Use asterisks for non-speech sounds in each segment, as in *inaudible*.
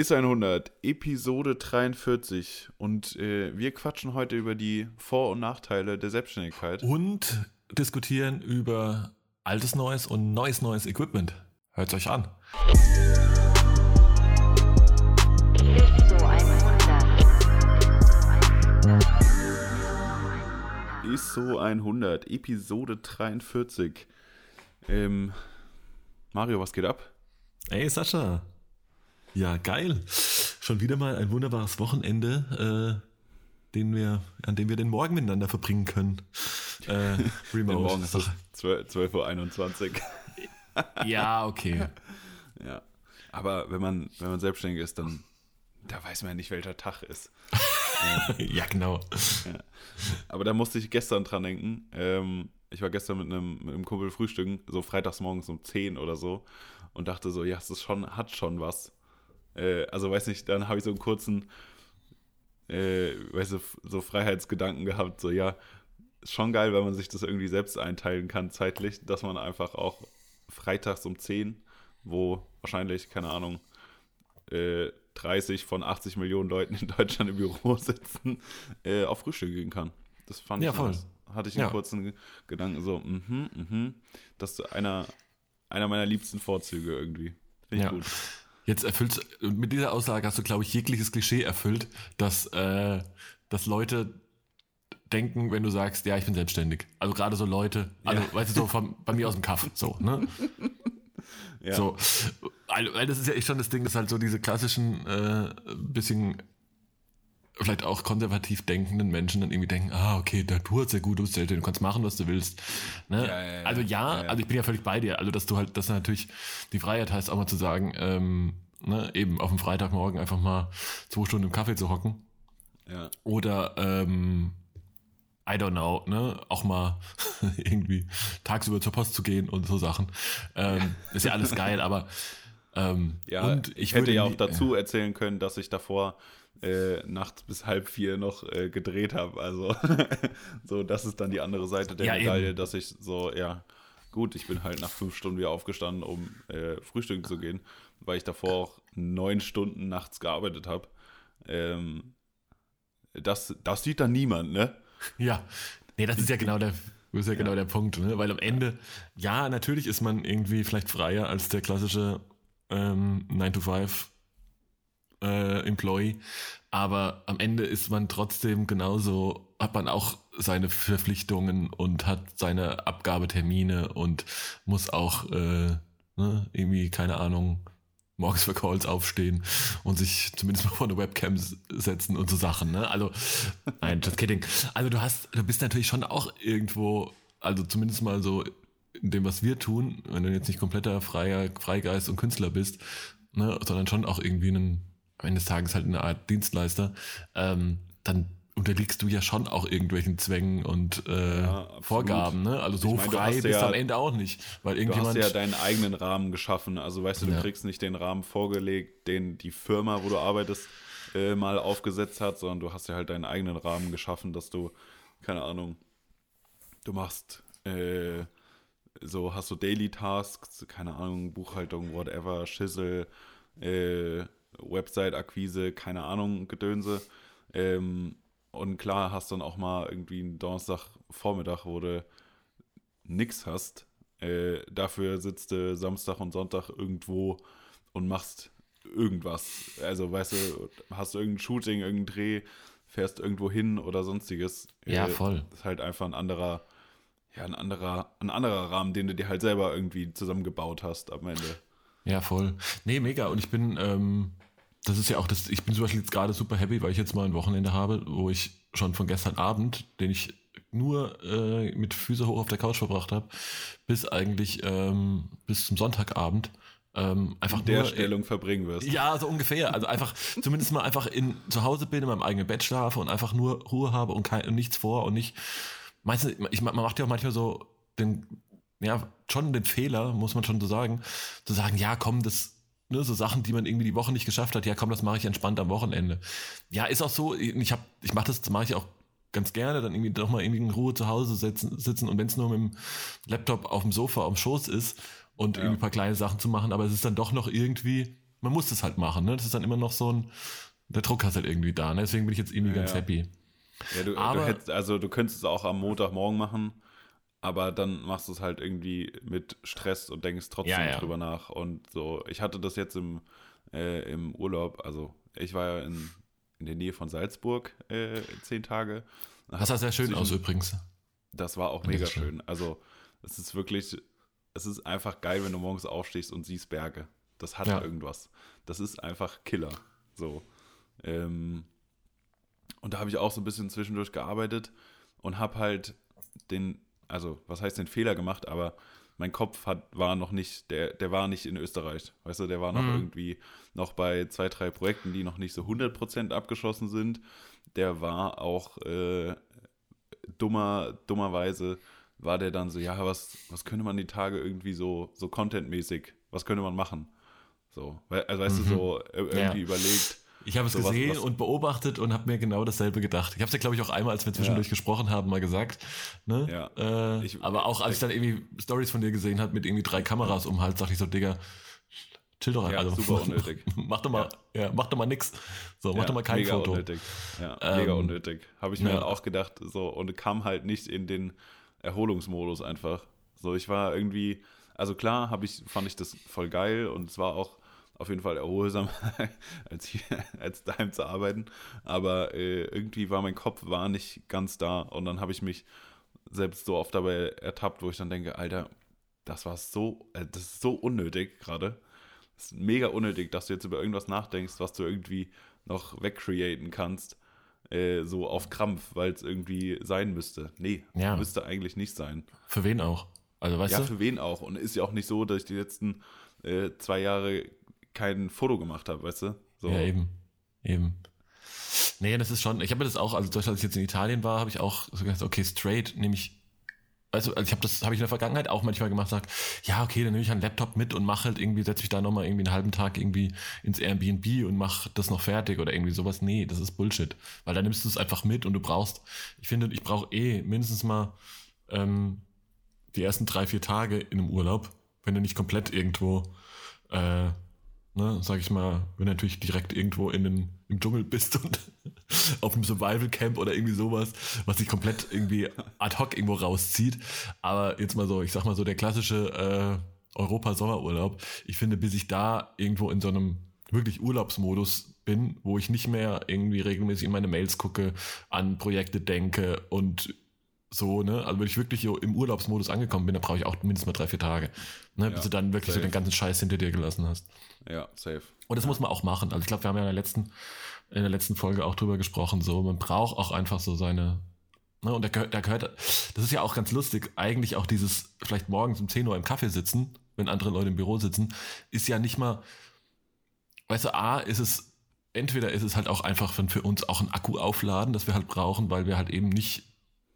Ist 100, Episode 43 und äh, wir quatschen heute über die Vor- und Nachteile der Selbstständigkeit. Und diskutieren über altes Neues und neues neues Equipment. Hört euch an. Ist so ein Wunder. ISO 100, Episode 43. Ähm, Mario, was geht ab? Ey Sascha. Ja, geil. Schon wieder mal ein wunderbares Wochenende, äh, den wir, an dem wir den Morgen miteinander verbringen können. Äh, *laughs* Den remote. Morgen ist es 12.21 Uhr. *laughs* ja, okay. ja. Aber wenn man, wenn man selbstständig ist, dann da weiß man ja nicht, welcher Tag ist. *laughs* ja, genau. Aber da musste ich gestern dran denken. Ähm, ich war gestern mit einem, mit einem Kumpel frühstücken, so freitags morgens um 10 oder so, und dachte so, ja, es ist schon, hat schon was. Äh, also weiß nicht, dann habe ich so einen kurzen, äh, weißt du, so Freiheitsgedanken gehabt, so ja, ist schon geil, wenn man sich das irgendwie selbst einteilen kann zeitlich, dass man einfach auch freitags um 10, wo wahrscheinlich, keine Ahnung, äh, 30 von 80 Millionen Leuten in Deutschland im Büro *laughs* sitzen, äh, auf Frühstück gehen kann. Das fand Ja, ich voll. nice. Hatte ich einen Ja. kurzen Ge- Gedanken, so, mhm, mhm. Das ist einer, einer meiner liebsten Vorzüge irgendwie. Finde ich Ja. gut. *laughs* Jetzt erfüllt mit dieser Aussage hast du, glaube ich, jegliches Klischee erfüllt, dass, äh, dass Leute denken, wenn du sagst, ja, ich bin selbstständig. Also gerade so Leute, also Ja. weißt du, so von, bei mir aus dem Kaff, so, ne? Ja. So, weil, weil das ist ja echt schon das Ding, dass halt so diese klassischen, äh, bisschen vielleicht auch konservativ denkenden Menschen dann irgendwie denken, ah, okay, du hast ja gut, du bist du kannst machen, was du willst. Ne? Ja, ja, ja. Also ja, also ich bin ja völlig bei dir. Also dass du halt, dass du natürlich die Freiheit heißt, auch mal zu sagen, ähm, ne, eben auf dem Freitagmorgen einfach mal zwei Stunden im Kaffee zu hocken. Ja. Oder ähm, I don't know, ne, auch mal *laughs* irgendwie tagsüber zur Post zu gehen und so Sachen. Ähm, ist ja alles *laughs* geil, aber ähm, Ja, und ich, hätte ja auch dazu erzählen können, dass ich davor äh, nachts bis halb vier noch äh, gedreht habe. Also, *laughs* so, das ist dann die andere Seite der Ja, Medaille, eben. dass ich so, ja, gut, ich bin halt nach fünf Stunden wieder aufgestanden, um äh, frühstücken zu gehen, weil ich davor auch neun Stunden nachts gearbeitet habe. Ähm, das, das sieht dann niemand, ne? Ja, nee, das ist ja genau der, das ist ja genau der Punkt, ne? Weil am Ende, ja, natürlich ist man irgendwie vielleicht freier als der klassische ähm, 9 to 5 äh, Employee, aber am Ende ist man trotzdem genauso, hat man auch seine Verpflichtungen und hat seine Abgabetermine und muss auch äh, ne, irgendwie, keine Ahnung, morgens für Calls aufstehen und sich zumindest mal vor eine Webcam setzen und so Sachen, ne? Also, nein, just kidding. Also du hast, du bist natürlich schon auch irgendwo, also zumindest mal so in dem, was wir tun, wenn du jetzt nicht kompletter freier Freigeist und Künstler bist, ne, sondern schon auch irgendwie einen, des Tages halt eine Art Dienstleister, ähm, dann unterliegst du ja schon auch irgendwelchen Zwängen und äh, Ja. Vorgaben, ne? Also so Ich meine, du frei bist du ja- am Ende auch nicht, weil Du irgendjemand hast ja deinen eigenen Rahmen geschaffen. Also weißt du, du Ja. kriegst nicht den Rahmen vorgelegt, den die Firma, wo du arbeitest, äh, mal aufgesetzt hat, sondern du hast ja halt deinen eigenen Rahmen geschaffen, dass du, keine Ahnung, du machst äh, so, hast du Daily Tasks, keine Ahnung, Buchhaltung, whatever, Schissel, äh, Website-Akquise, keine Ahnung, Gedönse. Ähm, und klar hast dann auch mal irgendwie einen Donnerstagvormittag, wo du nix hast. Äh, dafür sitzt du Samstag und Sonntag irgendwo und machst irgendwas. Also, weißt du, hast du irgendein Shooting, irgendein Dreh, fährst irgendwo hin oder sonstiges. Ja, Äh, voll. Das ist halt einfach ein anderer, ja, ein anderer, ein anderer Rahmen, den du dir halt selber irgendwie zusammengebaut hast am Ende. Ja, voll. Nee, mega. Und ich bin, ähm, das ist ja auch das, ich bin zum Beispiel jetzt gerade super happy, weil ich jetzt mal ein Wochenende habe, wo ich schon von gestern Abend, den ich nur äh, mit Füße hoch auf der Couch verbracht habe, bis eigentlich ähm, bis zum Sonntagabend ähm, einfach In der nur Stellung verbringen wirst. ja, so ungefähr. Also einfach, *laughs* zumindest mal einfach in, zu Hause bin, in meinem eigenen Bett schlafe und einfach nur Ruhe habe und, kein, und nichts vor und nicht. Meistens, ich, man macht ja auch manchmal so den, ja, schon den Fehler, muss man schon so sagen, zu sagen, ja, komm, das, ne, so Sachen, die man irgendwie die Woche nicht geschafft hat, ja, komm, das mache ich entspannt am Wochenende. Ja, ist auch so, ich habe, ich mache das, das mache ich auch ganz gerne, dann irgendwie doch mal irgendwie in Ruhe zu Hause sitzen, sitzen und wenn es nur mit dem Laptop auf dem Sofa am Schoß ist und irgendwie ein paar kleine Sachen zu machen, aber es ist dann doch noch irgendwie man muss das halt machen, ne? Das ist dann immer noch so ein, der Druck hast halt irgendwie da, ne? Deswegen bin ich jetzt irgendwie Ja, ganz ja. happy. Ja, du, Aber- du hättest, also du könntest es auch am Montagmorgen machen, aber dann machst du es halt irgendwie mit Stress und denkst trotzdem Ja, ja. drüber nach. Und so, ich hatte das jetzt im, äh, im Urlaub, also ich war ja in, in der Nähe von Salzburg äh, zehn Tage. Das sah sehr schön aus übrigens. Das war auch mega schön. Also es ist wirklich, es ist einfach geil, wenn du morgens aufstehst und siehst Berge. Das hat Ja. irgendwas. Das ist einfach Killer. So. Ähm, und da habe ich auch so ein bisschen zwischendurch gearbeitet und habe halt den, also was heißt den Fehler gemacht, aber mein Kopf hat, war noch nicht, der, der war nicht in Österreich. Weißt du, der war noch Mhm. irgendwie noch bei zwei, drei Projekten, die noch nicht so 100% abgeschlossen sind. Der war auch äh, dummer, dummerweise war der dann so, ja, was, was könnte man die Tage irgendwie so, so contentmäßig, was könnte man machen? So, also weißt du, so äh, irgendwie Mhm. Ja. überlegt. Ich habe es So was- gesehen was- und beobachtet und habe mir genau dasselbe gedacht. Ich habe es ja, glaube ich, auch einmal, als wir zwischendurch Ja. gesprochen haben, mal gesagt. Ne? Ja. Äh, Ich- aber auch als ich dann irgendwie Stories von dir gesehen habe mit irgendwie drei Kameras um den Hals, dachte ich so, Digga, chill doch Ja, also, super *laughs* unnötig. mach doch mal, ja. mach doch mal nix. So, mach Ja, doch mal kein mega Foto. Unnötig. Ja, Ähm, mega unnötig. Habe ich mir ja. halt auch gedacht, so, und kam halt nicht in den Erholungsmodus einfach. So, ich war irgendwie, also klar, habe ich, fand ich das voll geil und es war auch auf jeden Fall erholsam, *laughs* als hier, als daheim zu arbeiten. Aber äh, irgendwie war mein Kopf war nicht ganz da und dann habe ich mich selbst so oft dabei ertappt, wo ich dann denke, Alter, das war so, äh, das ist so unnötig gerade. Es ist mega unnötig, dass du jetzt über irgendwas nachdenkst, was du irgendwie noch wegcreaten kannst, äh, so auf Krampf, weil es irgendwie sein müsste. Nee, Ja. müsste eigentlich nicht sein. Für wen auch? Also, weißt ja, du? für wen auch? Und ist ja auch nicht so, dass ich die letzten äh, zwei Jahre kein Foto gemacht habe, weißt du? So. Ja, eben. Eben. Nee, das ist schon, ich habe mir das auch, also als ich jetzt in Italien war, habe ich auch so gedacht, okay, straight nehme ich, also, also ich habe das, habe ich in der Vergangenheit auch manchmal gemacht, sag, ja, okay, dann nehme ich einen Laptop mit und mache halt irgendwie, setze mich da nochmal irgendwie einen halben Tag irgendwie ins Airbnb und mache das noch fertig oder irgendwie sowas. Nee, das ist Bullshit. Weil dann nimmst du es einfach mit und du brauchst, ich finde, ich brauche eh mindestens mal ähm, die ersten drei, vier Tage in einem Urlaub, wenn du nicht komplett irgendwo äh, ne, sag ich mal, wenn du natürlich direkt irgendwo in den, im Dschungel bist und *laughs* auf einem Survival Camp oder irgendwie sowas, was sich komplett irgendwie ad hoc irgendwo rauszieht. Aber jetzt mal so, ich sag mal so, der klassische äh, Europa-Sommerurlaub, ich finde, bis ich da irgendwo in so einem wirklich Urlaubsmodus bin, wo ich nicht mehr irgendwie regelmäßig in meine Mails gucke, an Projekte denke und so, ne? Also wenn ich wirklich so im Urlaubsmodus angekommen bin, dann brauche ich auch mindestens mal drei, vier Tage. Ne? bis Ja, du dann wirklich so safe. den ganzen Scheiß hinter dir gelassen hast. Ja, safe. Und das muss man auch machen. Also ich glaube, wir haben ja in der letzten, in der letzten Folge auch drüber gesprochen, so, man braucht auch einfach so seine, ne, und da gehört, da gehört, das ist ja auch ganz lustig, eigentlich auch dieses, vielleicht morgens um 10 Uhr im Kaffee sitzen, wenn andere Leute im Büro sitzen, ist ja nicht mal, weißt du, A, ist es, entweder ist es halt auch einfach für, für uns auch ein Akku aufladen, das wir halt brauchen, weil wir halt eben nicht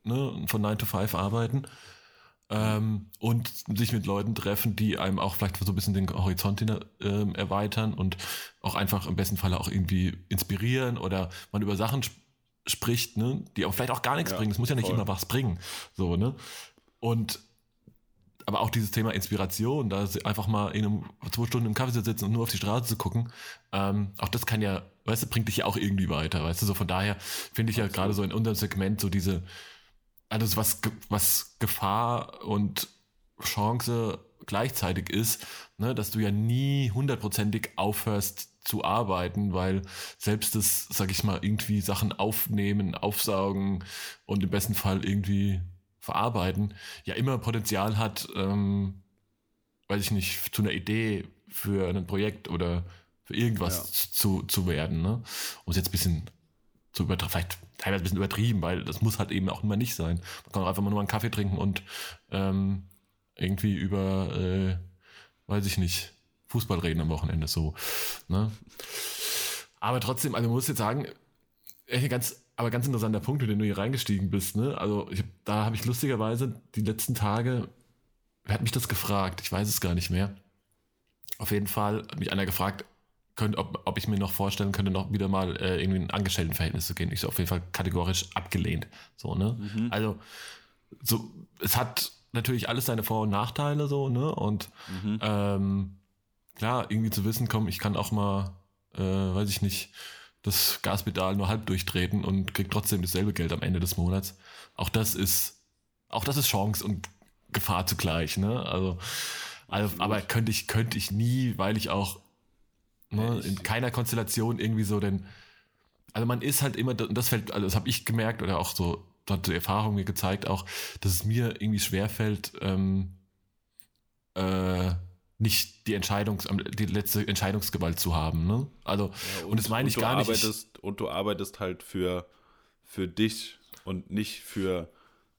ne, von 9 to 5 arbeiten. Ähm, und sich mit Leuten treffen, die einem auch vielleicht so ein bisschen den Horizont ähm, erweitern und auch einfach im besten Falle auch irgendwie inspirieren oder man über Sachen sp spricht, ne, die auch vielleicht auch gar nichts Ja, bringen. Es muss ja nicht voll. immer was bringen. So, ne? Und aber auch dieses Thema Inspiration, da einfach mal in einem, zwei Stunden im Kaffee zu sitzen und nur auf die Straße zu gucken, ähm, auch das kann ja, weißt du, bringt dich ja auch irgendwie weiter, weißt du, so von daher finde ich ja gerade so in unserem Segment so diese, alles was, was Gefahr und Chance gleichzeitig ist, ne, dass du ja nie hundertprozentig aufhörst zu arbeiten, weil selbst das, sag ich mal, irgendwie Sachen aufnehmen, aufsaugen und im besten Fall irgendwie verarbeiten, ja immer Potenzial hat, ähm, weiß ich nicht, zu einer Idee für ein Projekt oder für irgendwas Ja. zu, zu werden, ne? Um es jetzt ein bisschen zu übertreiben, vielleicht teilweise ein bisschen übertrieben, weil das muss halt eben auch immer nicht sein. Man kann auch einfach mal nur einen Kaffee trinken und ähm, irgendwie über, äh, weiß ich nicht, Fußball reden am Wochenende so. Ne? Aber trotzdem, also man muss jetzt sagen, echt ein ganz, aber ganz interessanter Punkt, mit dem du hier reingestiegen bist. Ne? Also ich, da habe ich lustigerweise die letzten Tage, wer hat mich das gefragt? Ich weiß es gar nicht mehr. Auf jeden Fall hat mich einer gefragt, könnt, ob, ob ich mir noch vorstellen könnte, noch wieder mal äh, irgendwie in ein Angestelltenverhältnis zu gehen. Ich so auf jeden Fall kategorisch abgelehnt. So, ne? Also, so, es hat natürlich alles seine Vor- und Nachteile, so, ne? Und ähm, klar, irgendwie zu wissen, komm, ich kann auch mal, äh, weiß ich nicht, das Gaspedal nur halb durchtreten und krieg trotzdem dasselbe Geld am Ende des Monats. Auch das ist, auch das ist Chance und Gefahr zugleich, ne? Also, also aber könnte ich, könnte ich nie, weil ich auch ne, in keiner Konstellation irgendwie so denn, also man ist halt immer, und das fällt, also das habe ich gemerkt oder auch so, hat die Erfahrung mir gezeigt auch, dass es mir irgendwie schwerfällt, ähm, äh, nicht die Entscheidungs, die letzte Entscheidungsgewalt zu haben. Ne? Also, Ja, und, das meine ich gar nicht. Ich, Arbeitest, und du arbeitest halt für, für dich und nicht für.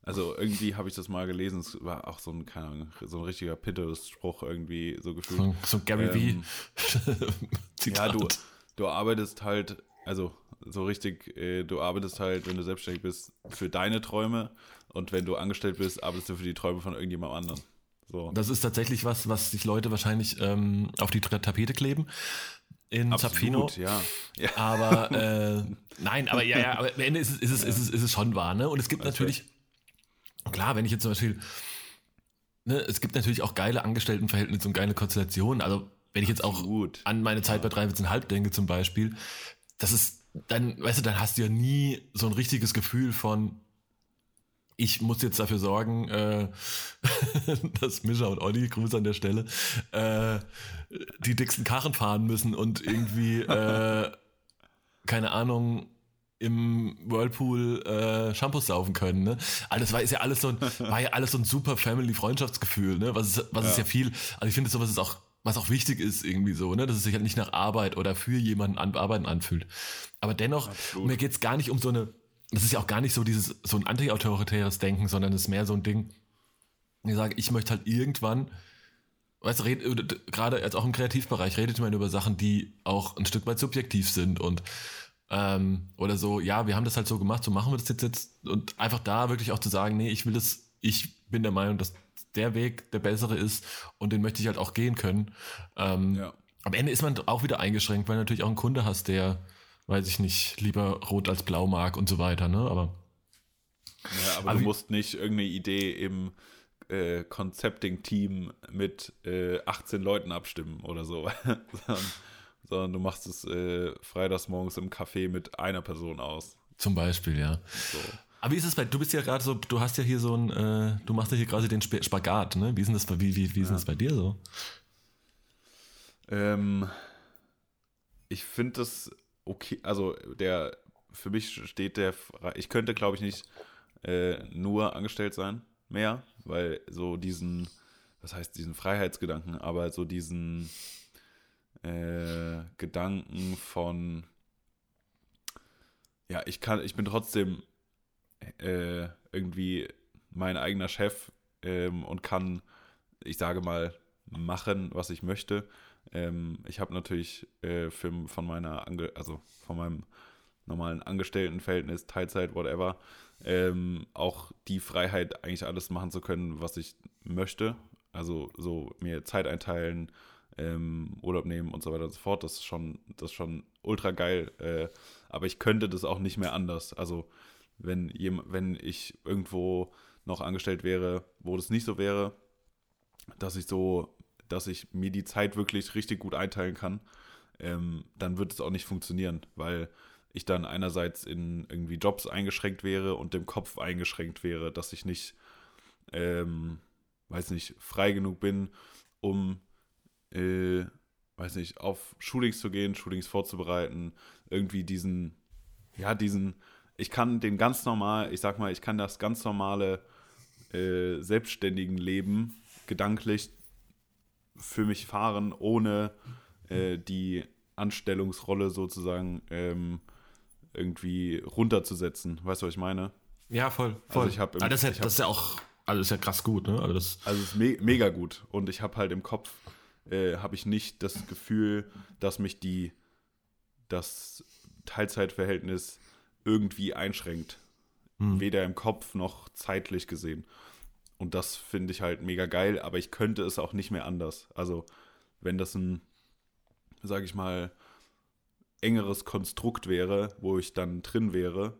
Also irgendwie habe ich das mal gelesen, es war auch so ein, keine Ahnung, so ein richtiger Pinterest-Spruch irgendwie so gefühlt. so, so ein Gary Ähm, V. *laughs* Ja, Zitat. du, du arbeitest halt, also so richtig, äh, du arbeitest halt, wenn du selbstständig bist, für deine Träume und wenn du angestellt bist, arbeitest du für die Träume von irgendjemand anderem. So. Das ist tatsächlich was, was sich Leute wahrscheinlich ähm, auf die Tapete kleben. In Zapfino. Absolut, ja. ja. Aber *laughs* äh, nein, aber ja, ja, aber am Ende ist es, ist es, ist es, ist es schon wahr, ne? Und es gibt Weißt du? natürlich, klar, wenn ich jetzt zum Beispiel, ne, es gibt natürlich auch geile Angestelltenverhältnisse und geile Konstellationen. Also wenn ich jetzt auch Absolut. an meine Zeit bei 13,5 denke zum Beispiel, das ist, dann, weißt du, dann hast du ja nie so ein richtiges Gefühl von, ich muss jetzt dafür sorgen, äh, *laughs* dass Mischa und Olli, Gruß an der Stelle, äh, die dicksten Karren fahren müssen und irgendwie, äh, keine Ahnung, im Whirlpool äh, Shampoos saufen können. Ne? Alles war, ist ja alles so ein, *laughs* war ja alles so ein super Family-Freundschaftsgefühl, ne? Was, ist, was ist Ja. ja viel, also ich finde sowas ist auch, was auch wichtig ist irgendwie so, ne? Dass es sich halt nicht nach Arbeit oder für jemanden an Arbeiten anfühlt. Aber dennoch, Absolut. mir geht's gar nicht um so eine, das ist ja auch gar nicht so dieses, so ein anti-autoritäres Denken, sondern es ist mehr so ein Ding, ich sage, ich möchte halt irgendwann, weißt du, gerade jetzt auch im Kreativbereich redet man über Sachen, die auch ein Stück weit subjektiv sind und ähm, oder so, ja, wir haben das halt so gemacht, so machen wir das jetzt jetzt und einfach da wirklich auch zu sagen, nee, ich will das, ich bin der Meinung, dass der Weg der bessere ist und den möchte ich halt auch gehen können. Ähm, Ja. Am Ende ist man auch wieder eingeschränkt, weil du natürlich auch einen Kunde hast, der, weiß ich nicht, lieber rot als blau mag und so weiter, ne? Aber Ja, aber Aber du wie- musst nicht irgendeine Idee im äh, Concepting-Team mit äh, 18 Leuten abstimmen oder so, *laughs* sondern, du machst es äh, freitags morgens im Café mit einer Person aus. zum Beispiel, ja. So. Aber wie ist es bei, du bist ja gerade so, du hast ja hier so ein, äh, du machst ja hier quasi den Sp Spagat, ne? Wie ist denn das bei, wie, wie, wie ist denn das bei dir so? Ähm, ich finde das okay, also der, für mich steht der, ich könnte glaube ich nicht äh, nur angestellt sein, mehr, weil so diesen, was heißt diesen Freiheitsgedanken, aber so diesen äh, Gedanken von, ja, ich kann, ich bin trotzdem äh, irgendwie mein eigener Chef ähm, und kann, ich sage mal, machen, was ich möchte. Ähm, ich habe natürlich äh, für, von meiner, Ange also von meinem normalen Angestelltenverhältnis, Teilzeit, whatever, ähm, auch die Freiheit, eigentlich alles machen zu können, was ich möchte. Also so mir Zeit einteilen, ähm, Urlaub nehmen und so weiter und so fort. Das ist schon, das ist schon ultra geil. Äh, aber ich könnte das auch nicht mehr anders. Also wenn, wenn ich irgendwo noch angestellt wäre, wo das nicht so wäre, dass ich so, dass ich mir die Zeit wirklich richtig gut einteilen kann, ähm, dann wird es auch nicht funktionieren, weil ich dann einerseits in irgendwie Jobs eingeschränkt wäre und dem Kopf eingeschränkt wäre, dass ich nicht, ähm, weiß nicht, frei genug bin, um, äh, weiß nicht, auf Shootings zu gehen, Shootings vorzubereiten, irgendwie diesen, ja, diesen, ich kann den ganz normal, ich sag mal, ich kann das ganz normale äh, selbstständigen Leben gedanklich für mich fahren, ohne äh, die Anstellungsrolle sozusagen ähm, irgendwie runterzusetzen. Weißt du, was ich meine? Ja, voll, voll. ich hab im- Aber das, ist ja, ich das ist ja auch, also ist ja krass gut, ne? Also das, Also es ist me mega gut. Und ich habe halt im Kopf, äh, habe ich nicht das Gefühl, dass mich die, das Teilzeitverhältnis irgendwie einschränkt. Hm. Weder im Kopf noch zeitlich gesehen. Und das finde ich halt mega geil, aber ich könnte es auch nicht mehr anders. Also, wenn das ein, sage ich mal, engeres Konstrukt wäre, wo ich dann drin wäre,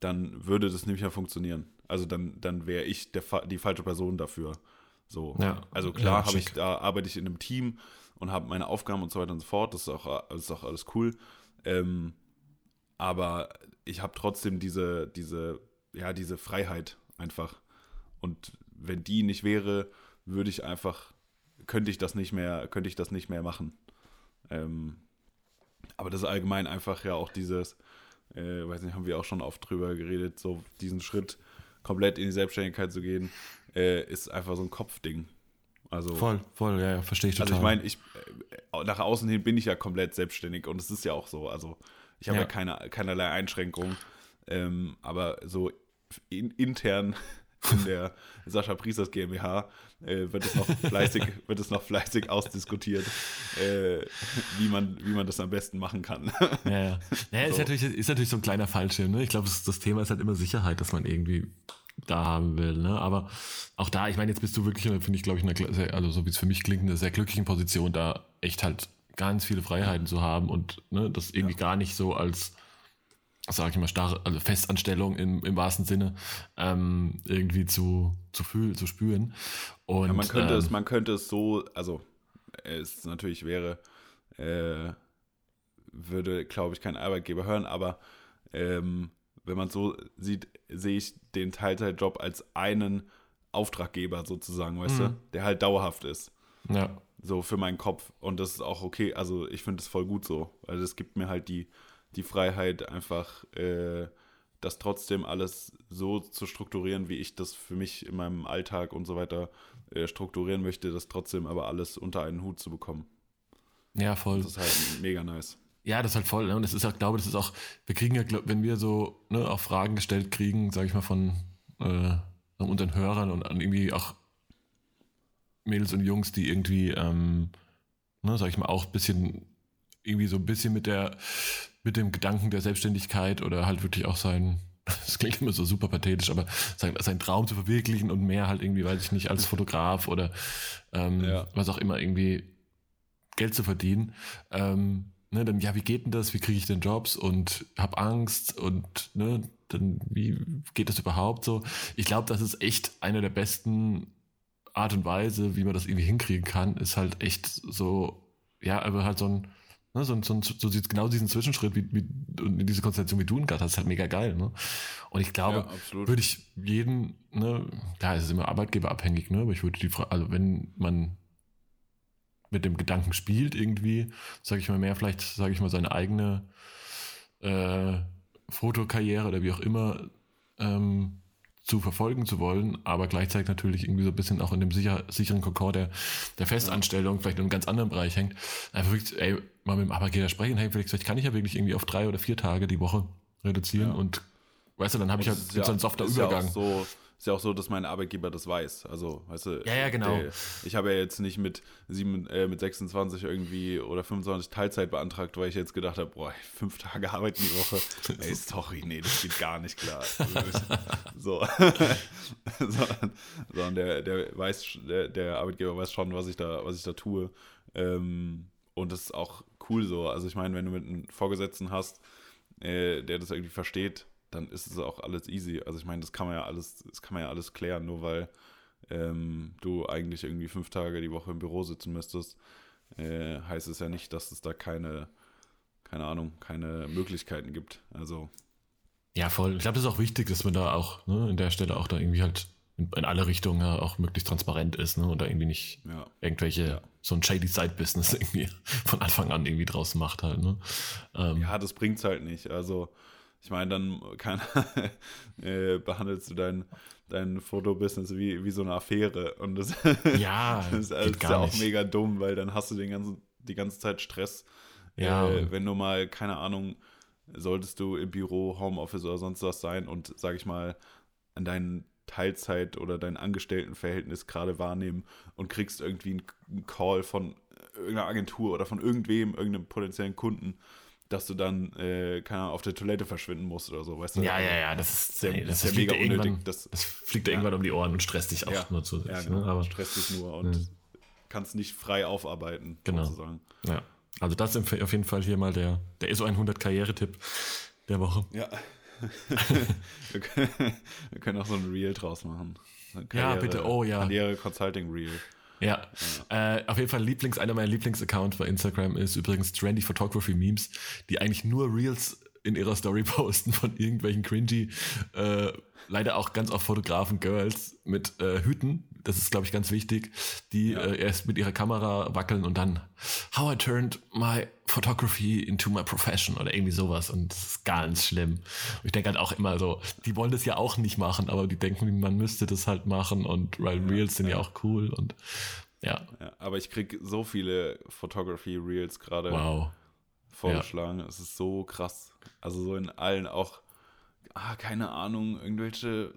dann würde das nicht mehr funktionieren. Also dann, dann wäre ich der, die falsche Person dafür. So. Ja. Also klar Ja, habe ich, da arbeite ich in einem Team und habe meine Aufgaben und so weiter und so fort. Das ist auch, das ist auch alles cool. Ähm, aber ich habe trotzdem diese, diese, ja, diese Freiheit einfach. Und wenn die nicht wäre, würde ich einfach, könnte ich das nicht mehr, könnte ich das nicht mehr machen. Ähm, aber das ist allgemein einfach ja auch dieses, äh, weiß nicht, haben wir auch schon oft drüber geredet, so diesen Schritt komplett in die Selbstständigkeit zu gehen, äh, ist einfach so ein Kopfding. Also, Voll, voll, ja, ja verstehe ich total. also ich meine, ich äh, nach außen hin bin ich ja komplett selbstständig und es ist ja auch so. Also ich habe ja, Ja. keine, keinerlei Einschränkungen. Ähm, aber so in, intern in der Sascha Priesters GmbH äh, wird es noch fleißig, *laughs* wird es noch fleißig ausdiskutiert, äh, wie, man, wie man das am besten machen kann. Ja, ja. Naja, ist, So. natürlich, ist natürlich so ein kleiner Fallschirm. Ne? Ich glaube, das, das Thema ist halt immer Sicherheit, dass man irgendwie da haben will. Ne? Aber auch da, ich meine, jetzt bist du wirklich, finde ich, glaube ich, in einer, gl- sehr- also so wie es für mich klingt, in einer sehr glücklichen Position, da echt halt ganz viele Freiheiten zu haben und ne, das irgendwie gar nicht so als, sag ich mal, starre, also Festanstellung im, im wahrsten Sinne ähm, irgendwie zu, zu fühlen, zu spüren. Und, Ja, man könnte ähm, es, man könnte es so, also es natürlich wäre, äh, würde, glaube ich, kein Arbeitgeber hören, aber ähm, wenn man es so sieht, sehe ich den Teilzeitjob als einen Auftraggeber sozusagen, weißt du, der halt dauerhaft ist. ja. So für meinen Kopf. Und das ist auch okay. Also ich finde es voll gut so. Weil das gibt mir halt die, die Freiheit, einfach äh, das trotzdem alles so zu strukturieren, wie ich das für mich in meinem Alltag und so weiter äh, strukturieren möchte, das trotzdem aber alles unter einen Hut zu bekommen. ja, voll. Das ist halt mega nice. Ja, das ist halt voll. Ne? Und das ist auch, glaube das ist auch, wir kriegen ja, glaub, wenn wir so ne, auch Fragen gestellt kriegen, sage ich mal, von, äh, unseren Hörern und an irgendwie auch Mädels und Jungs, die irgendwie, ähm, ne, sag ich mal, auch ein bisschen, irgendwie so ein bisschen mit der, mit dem Gedanken der Selbstständigkeit oder halt wirklich auch sein, *laughs* das klingt immer so super pathetisch, aber sein, sein Traum zu verwirklichen und mehr halt irgendwie, weiß ich nicht, als Fotograf oder ähm, Ja. was auch immer irgendwie Geld zu verdienen. Ähm, ne, dann, ja, wie geht denn das? Wie kriege ich denn Jobs? Und hab Angst und ne, dann, wie geht das überhaupt so? Ich glaube, das ist echt eine der besten Art und Weise, wie man das irgendwie hinkriegen kann, ist halt echt so, ja, aber halt so ein, ne, so, so, so genau diesen Zwischenschritt, wie, wie und diese Konstellation, wie du ihn gerade hast, ist halt mega geil, ne? Und ich glaube, Ja, würde ich jeden, ne, klar, es ist immer arbeitgeberabhängig, ne, aber ich würde die Frage, also wenn man mit dem Gedanken spielt irgendwie, sage ich mal mehr, vielleicht sage ich mal seine eigene äh, Fotokarriere oder wie auch immer ähm, zu verfolgen zu wollen, aber gleichzeitig natürlich irgendwie so ein bisschen auch in dem sicher, sicheren Kokon der, der Festanstellung, vielleicht in einem ganz anderen Bereich hängt, einfach wirklich, ey, mal mit dem Arbeitgeber sprechen, hey, vielleicht, vielleicht kann ich ja wirklich irgendwie auf drei oder vier Tage die Woche reduzieren Ja. und weißt du, dann habe ich halt jetzt so einen softer Übergang. Ja so, ist ja auch so, dass mein Arbeitgeber das weiß. Also, weißt du, Ja, ja, genau. Der, ich habe ja jetzt nicht mit, sieben, äh, mit 26 irgendwie oder 25 Teilzeit beantragt, weil ich jetzt gedacht habe, boah, fünf Tage arbeiten die Woche. *laughs* Ey, sorry, nee, das geht gar nicht klar. *laughs* so. *laughs* Sondern, sondern der, der weiß, der, der Arbeitgeber weiß schon, was ich da, was ich da tue. Ähm, und das ist auch cool so. Also ich meine, wenn du mit einem Vorgesetzten hast, äh, der das irgendwie versteht, dann ist es auch alles easy. Also ich meine, das kann man ja alles, das kann man ja alles klären, nur weil ähm, du eigentlich irgendwie fünf Tage die Woche im Büro sitzen müsstest, äh, heißt es ja nicht, dass es da keine, keine Ahnung, keine Möglichkeiten gibt. Also Ja, voll. Ich glaube, das ist auch wichtig, dass man da auch ne, in der Stelle auch da irgendwie halt in, in alle Richtungen ja auch möglichst transparent ist ne, und da irgendwie nicht ja, irgendwelche, Ja. so ein shady Side-Business *laughs* irgendwie von Anfang an irgendwie draus macht halt. Ne? Ähm, ja, das bringt's halt nicht. Also ich meine, dann kann, *laughs* äh, behandelst du dein, dein Fotobusiness wie, wie so eine Affäre und das, *laughs* Ja, das *laughs* das ist ja auch nicht. mega dumm, weil dann hast du den ganzen, die ganze Zeit Stress. Ja. Äh, wenn du mal, keine Ahnung, solltest du im Büro, Homeoffice oder sonst was sein und, sag ich mal, an deinen Teilzeit oder dein Angestelltenverhältnis gerade wahrnehmen und kriegst irgendwie einen- einen Call von irgendeiner Agentur oder von irgendwem, irgendeinem potenziellen Kunden, dass du dann, äh, keine Ahnung, auf der Toilette verschwinden musst oder so, weißt du? ja, ja, ja, das ist, ja- nee, das das, ist ja mega unnötig, das- das fliegt dir irgendwann um die Ohren und stresst dich auch Ja, nur zusätzlich. Ja, genau. ne? Aber, Stress dich nur und Ja. kannst nicht frei aufarbeiten, Genau. sozusagen. ja. Also das ist auf jeden Fall hier mal der, der ISO 100 Karriere-Tipp der Woche. Ja. *laughs* wir, können, wir können auch so ein Reel draus machen. Ein Ja, bitte. Oh, ja. Karriere Consulting Reel. Ja, äh, auf jeden Fall Lieblings, einer meiner Lieblingsaccounts bei Instagram ist übrigens Trendy Photography Memes, die eigentlich nur Reels in ihrer Story *laughs* posten von irgendwelchen cringy, äh, leider auch ganz oft Fotografen Girls mit äh, Hüten. Das ist, glaube ich, ganz wichtig, die Ja. äh, erst mit ihrer Kamera wackeln und dann How I turned my photography into my profession oder irgendwie sowas. Und das ist ganz schlimm. Und ich denke halt auch immer so, die wollen das ja auch nicht machen, aber die denken, man müsste das halt machen und weil Reels sind ja auch cool und ja, Ja, aber ich krieg so viele Photography Reels gerade wow. vorgeschlagen. Es ist so krass. Also so in allen auch, ah, keine Ahnung, irgendwelche,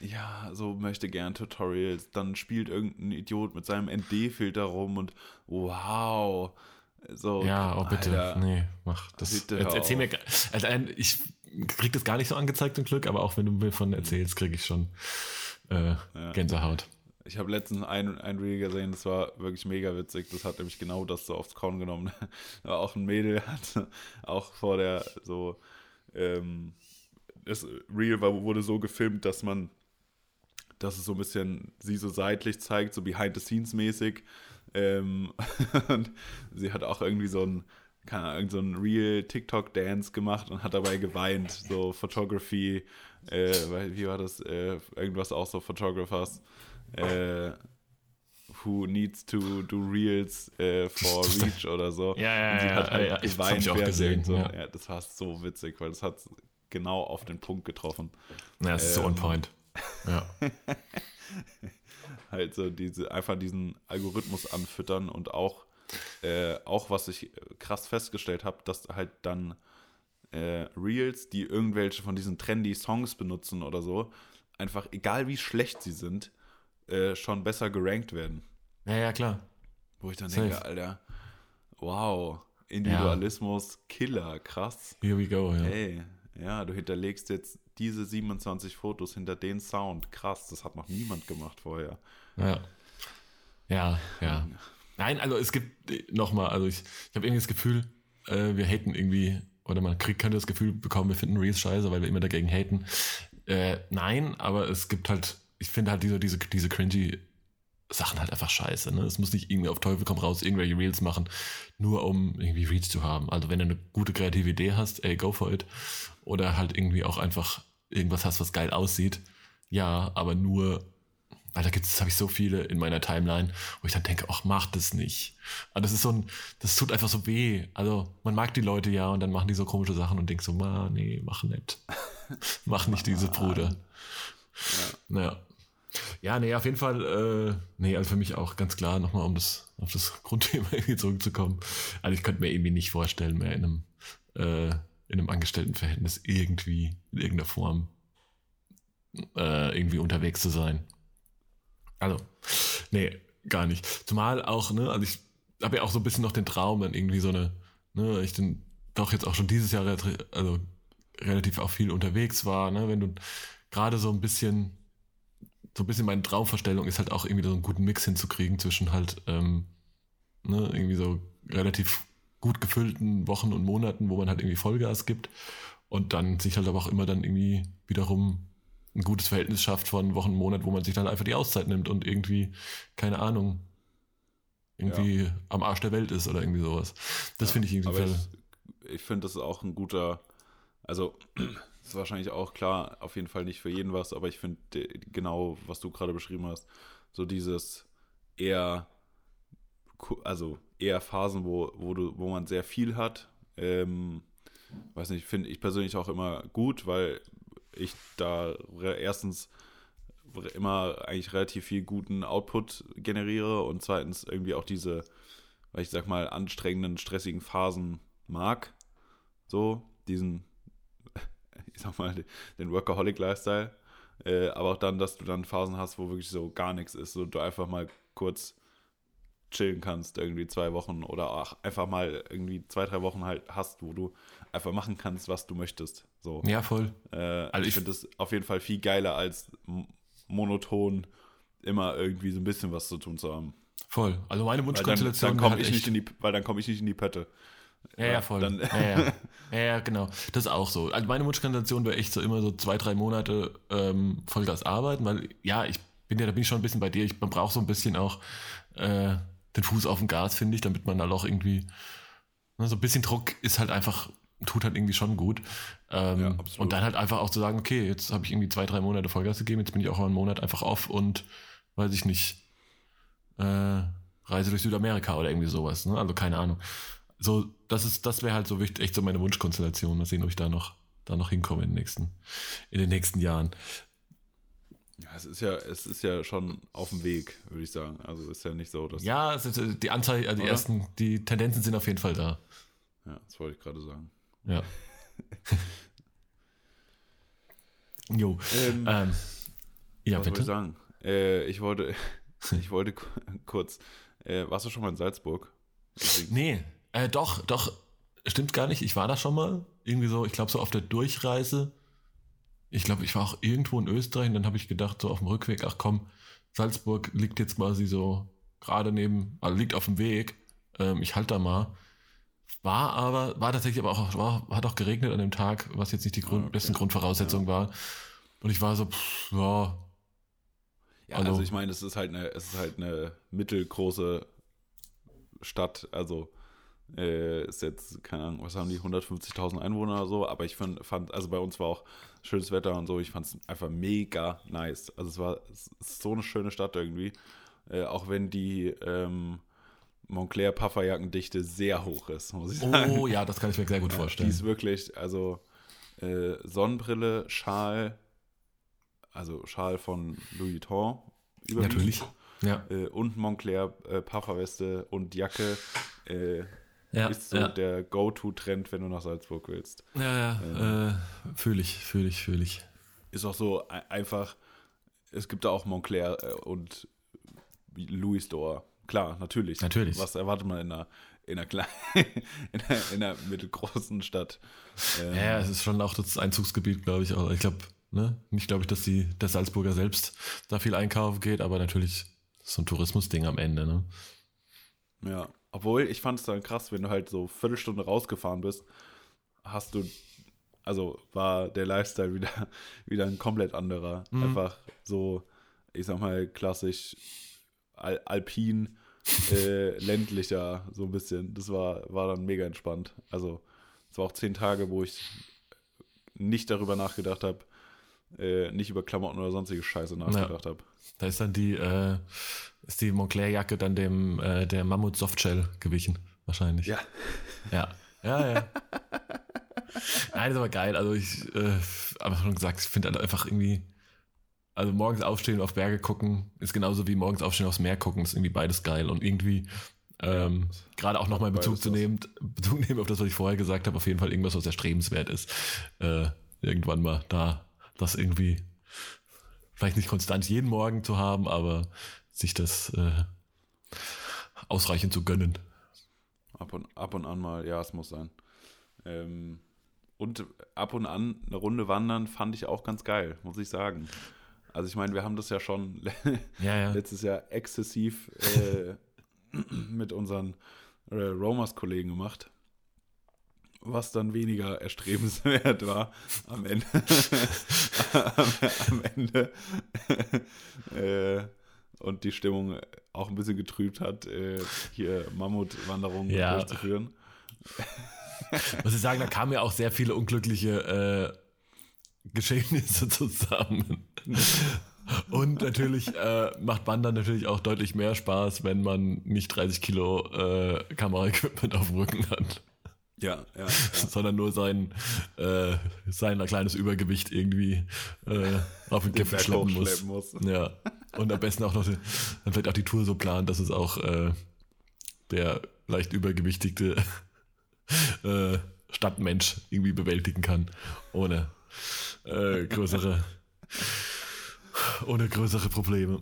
ja, so möchte gern Tutorials. Dann spielt irgendein Idiot mit seinem ND-Filter rum und wow. So, Ja, oh bitte. Alter. Nee, mach das. Erzähl mir, also ich krieg das gar nicht so angezeigt zum Glück, aber auch wenn du mir von erzählst, krieg ich schon äh, Gänsehaut. Ich habe letztens ein, ein Reel gesehen, das war wirklich mega witzig. Das hat nämlich genau das so aufs Korn genommen. *laughs* Auch ein Mädel, hat auch vor der so, ähm, das Reel war, wurde so gefilmt, dass man, dass es so ein bisschen sie so seitlich zeigt, so behind the scenes mäßig. Ähm, *laughs* und sie hat auch irgendwie so ein, keine Ahnung, so ein Real TikTok-Dance gemacht und hat dabei geweint. So Photography, äh, wie war das? Äh, irgendwas auch so Photographers. Äh, who needs to do Reels äh, for *laughs* Reach oder so. Ja, ja, und sie ja, hat halt ja, geweint während gesehen, so, ja. ja. das war so witzig, weil das hat genau auf den Punkt getroffen. Ja, das ist so Ähm, on point. Ja. *laughs* halt so diese, einfach diesen Algorithmus anfüttern und auch, äh, auch was ich krass festgestellt habe, dass halt dann äh, Reels, die irgendwelche von diesen trendy Songs benutzen oder so, einfach, egal wie schlecht sie sind, äh, schon besser gerankt werden. ja, ja, klar. Wo ich dann Safe. denke, Alter, wow, Individualismus, Killer, krass. Here we go. Ja. Hey, ja, du hinterlegst jetzt diese 27 Fotos hinter den Sound. Krass, das hat noch niemand gemacht vorher. Ja. Ja, ja. Nein, also es gibt nochmal, also ich, ich habe irgendwie das Gefühl, äh, wir haten irgendwie, oder man kriegt, könnte das Gefühl bekommen, wir finden Reels scheiße, weil wir immer dagegen haten. Äh, nein, aber es gibt halt, ich finde halt diese, diese, diese cringy Sachen halt einfach scheiße. Ne? Es muss nicht irgendwie auf Teufel komm raus irgendwelche Reels machen, nur um irgendwie Reach zu haben. Also wenn du eine gute kreative Idee hast, ey, go for it. Oder halt irgendwie auch einfach irgendwas hast, was geil aussieht. Ja, aber nur, weil da gibt's, habe ich so viele in meiner Timeline, wo ich dann denke, ach, mach das nicht. Aber das ist so ein, das tut einfach so weh. Also man mag die Leute ja und dann machen die so komische Sachen und denkt so, ma, nee, mach nicht. *laughs* mach nicht diese Bruder. Ja. Ja, nee, auf jeden Fall, äh, nee, also für mich auch ganz klar, nochmal um das, auf das *laughs* Grundthema irgendwie zurückzukommen. Also ich könnte mir irgendwie nicht vorstellen, mehr in einem, äh, in einem Angestelltenverhältnis irgendwie in irgendeiner Form äh, irgendwie unterwegs zu sein. Also, nee, gar nicht. Zumal auch, ne, also ich habe ja auch so ein bisschen noch den Traum, dann irgendwie so eine, ne, ich dann doch jetzt auch schon dieses Jahr also relativ auch viel unterwegs war, ne, wenn du gerade so ein bisschen so ein bisschen meine Traumvorstellung ist halt auch irgendwie so einen guten Mix hinzukriegen zwischen halt ähm, ne, irgendwie so relativ gut gefüllten Wochen und Monaten, wo man halt irgendwie Vollgas gibt und dann sich halt aber auch immer dann irgendwie wiederum ein gutes Verhältnis schafft von Wochen, Monat, wo man sich dann einfach die Auszeit nimmt und irgendwie, keine Ahnung, irgendwie am Arsch der Welt ist oder irgendwie sowas. Das finde ich irgendwie Aber ich, ich finde, das ist auch ein guter, also ist wahrscheinlich auch klar, auf jeden Fall nicht für jeden was, aber ich finde genau, was du gerade beschrieben hast, so dieses eher, also eher Phasen, wo, wo du, wo man sehr viel hat, ähm, weiß nicht, finde ich persönlich auch immer gut, weil ich da erstens immer eigentlich relativ viel guten Output generiere und zweitens irgendwie auch diese, weil ich sag mal, anstrengenden, stressigen Phasen mag. So, diesen, ich sag mal, den Workaholic-Lifestyle. Äh, aber auch dann, dass du dann Phasen hast, wo wirklich so gar nichts ist, so du einfach mal kurz chillen kannst, irgendwie zwei Wochen oder auch einfach mal irgendwie zwei, drei Wochen halt hast, wo du einfach machen kannst, was du möchtest. So. ja, voll. Äh, Also ich ich- finde das auf jeden Fall viel geiler als monoton immer irgendwie so ein bisschen was zu tun zu haben. Voll. Also meine Weil dann, Wunschkonstellation dann komme halt ich echt- nicht in die, weil dann komme ich nicht in die Pötte. Ja, ja, voll. Dann- ja, ja. ja, genau. Das ist auch so. Also meine Wunschkonstellation wäre echt so immer so zwei, drei Monate ähm, Vollgas arbeiten, weil ja, ich bin ja, da bin ich schon ein bisschen bei dir. Ich, man braucht so ein bisschen auch äh, den Fuß auf dem Gas, finde ich, damit man da auch irgendwie, ne, so ein bisschen Druck ist halt einfach, tut halt irgendwie schon gut. Ähm, Ja, absolut. und dann halt einfach auch zu sagen, okay, jetzt habe ich irgendwie zwei, drei Monate Vollgas gegeben, jetzt bin ich auch mal einen Monat einfach off und weiß ich nicht, äh, Reise durch Südamerika oder irgendwie sowas, ne? Also keine Ahnung. So, das ist, das wäre halt so wichtig, echt so meine Wunschkonstellation. Mal sehen, ob ich da noch, da noch hinkomme in den nächsten, in den nächsten Jahren. Ja, es ist ja, es ist ja schon auf dem Weg, würde ich sagen. Also ist ja nicht so, dass. Ja, ist, äh, die Anzahl, also die Oder? ersten, die Tendenzen sind auf jeden Fall da. Ja, das wollte ich gerade sagen. Ja. *laughs* jo. Ähm, Ähm, ja, was wollte ich bitte. sagen? Äh, ich wollte, *laughs* ich wollte ku- kurz. Äh, warst du schon mal in Salzburg? Nee, äh, doch, doch, stimmt gar nicht. Ich war da schon mal. Irgendwie so, ich glaube, so auf der Durchreise. Ich glaube, ich war auch irgendwo in Österreich und dann habe ich gedacht, so auf dem Rückweg, ach komm, Salzburg liegt jetzt quasi so gerade neben, also liegt auf dem Weg. Ähm, ich halte da mal. War aber, war tatsächlich aber auch, war, hat auch geregnet an dem Tag, was jetzt nicht die Grund, Ah, okay. besten Grundvoraussetzung war. Und ich war so, pff, ja, Ja, Also- also, ich meine, es ist halt eine, es ist halt eine mittelgroße Stadt. Also äh, ist jetzt, keine Ahnung, was haben die, 150.000 Einwohner oder so. Aber ich fand, fand, also bei uns war auch schönes Wetter und so. Ich fand es einfach mega nice. Also es war es so eine schöne Stadt irgendwie. Äh, auch wenn die ähm, Montclair Pufferjackendichte sehr hoch ist, muss ich sagen. oh ja, das kann ich mir sehr gut Die vorstellen. ist wirklich, also äh, Sonnenbrille, Schal, also Schal von Louis Vuitton. Natürlich. Ja, Äh, und Montclair äh, Pufferweste und Jacke äh, ja, ist so ja. der Go-To-Trend, wenn du nach Salzburg willst. Ja, ja, äh, fühle ich, fühle ich, fühle ich. Ist auch so ein- einfach, es gibt da auch Montclair äh, und Louis Store. Klar, natürlich. Natürlich. Was erwartet man in einer, in einer kleinen, *laughs* in einer, in einer mittelgroßen Stadt? Ähm, Ja, es ist schon auch das Einzugsgebiet, glaube ich. Auch. Ich glaube, ne, nicht glaube ich, dass die, der Salzburger selbst da viel einkaufen geht, aber natürlich so ein Tourismusding am Ende, ne? Ja, obwohl ich fand es dann krass, wenn du halt so Viertelstunde rausgefahren bist, hast du, also war der Lifestyle wieder, *laughs* wieder ein komplett anderer. Mhm. Einfach so, ich sag mal, klassisch al alpin, äh, *laughs* ländlicher, so ein bisschen. Das war, war dann mega entspannt. Also, es war auch zehn Tage, wo ich nicht darüber nachgedacht habe, äh, nicht über Klamotten oder sonstige Scheiße nachgedacht habe. Da ist dann die, äh, ist die Montclair-Jacke dann dem äh, der Mammut Softshell gewichen, wahrscheinlich. Ja. Ja. Ja, ja. Nein, das ist aber geil. Also ich, äh, aber schon gesagt, ich finde halt einfach irgendwie, also morgens aufstehen und auf Berge gucken, ist genauso wie morgens aufstehen aufs Meer gucken, ist irgendwie beides geil. Und irgendwie, ähm, gerade auch nochmal Bezug zu nehmen, Bezug nehmen auf das, was ich vorher gesagt habe, auf jeden Fall irgendwas, was erstrebenswert ist. Äh, irgendwann mal da, das irgendwie, vielleicht nicht konstant jeden Morgen zu haben, aber sich das äh, ausreichend zu gönnen. Ab und, ab und an mal, ja, es muss sein. Ähm, und ab und an eine Runde wandern fand ich auch ganz geil, muss ich sagen. Also ich meine, wir haben das ja schon *laughs* Ja, ja. letztes Jahr exzessiv äh, mit unseren äh, Romas-Kollegen gemacht. Was dann weniger erstrebenswert war am Ende. am, am Ende. äh, und die Stimmung auch ein bisschen getrübt hat, äh, hier Mammutwanderungen Ja. durchzuführen. muss ich sagen, da kamen ja auch sehr viele unglückliche äh, Geschehnisse *laughs* zusammen. Und natürlich äh, macht Wandern natürlich auch deutlich mehr Spaß, wenn man nicht 30 Kilo äh, Kameraequipment auf dem Rücken hat, Ja, ja, ja. *laughs* sondern nur sein, äh, sein kleines Übergewicht irgendwie äh, auf den Gipfel schleppen muss. muss. Ja. Und am besten auch noch die, dann vielleicht auch die Tour so planen, dass es auch äh, der leicht übergewichtigte *laughs* äh, Stadtmensch irgendwie bewältigen kann, ohne äh, größere, ohne größere Probleme.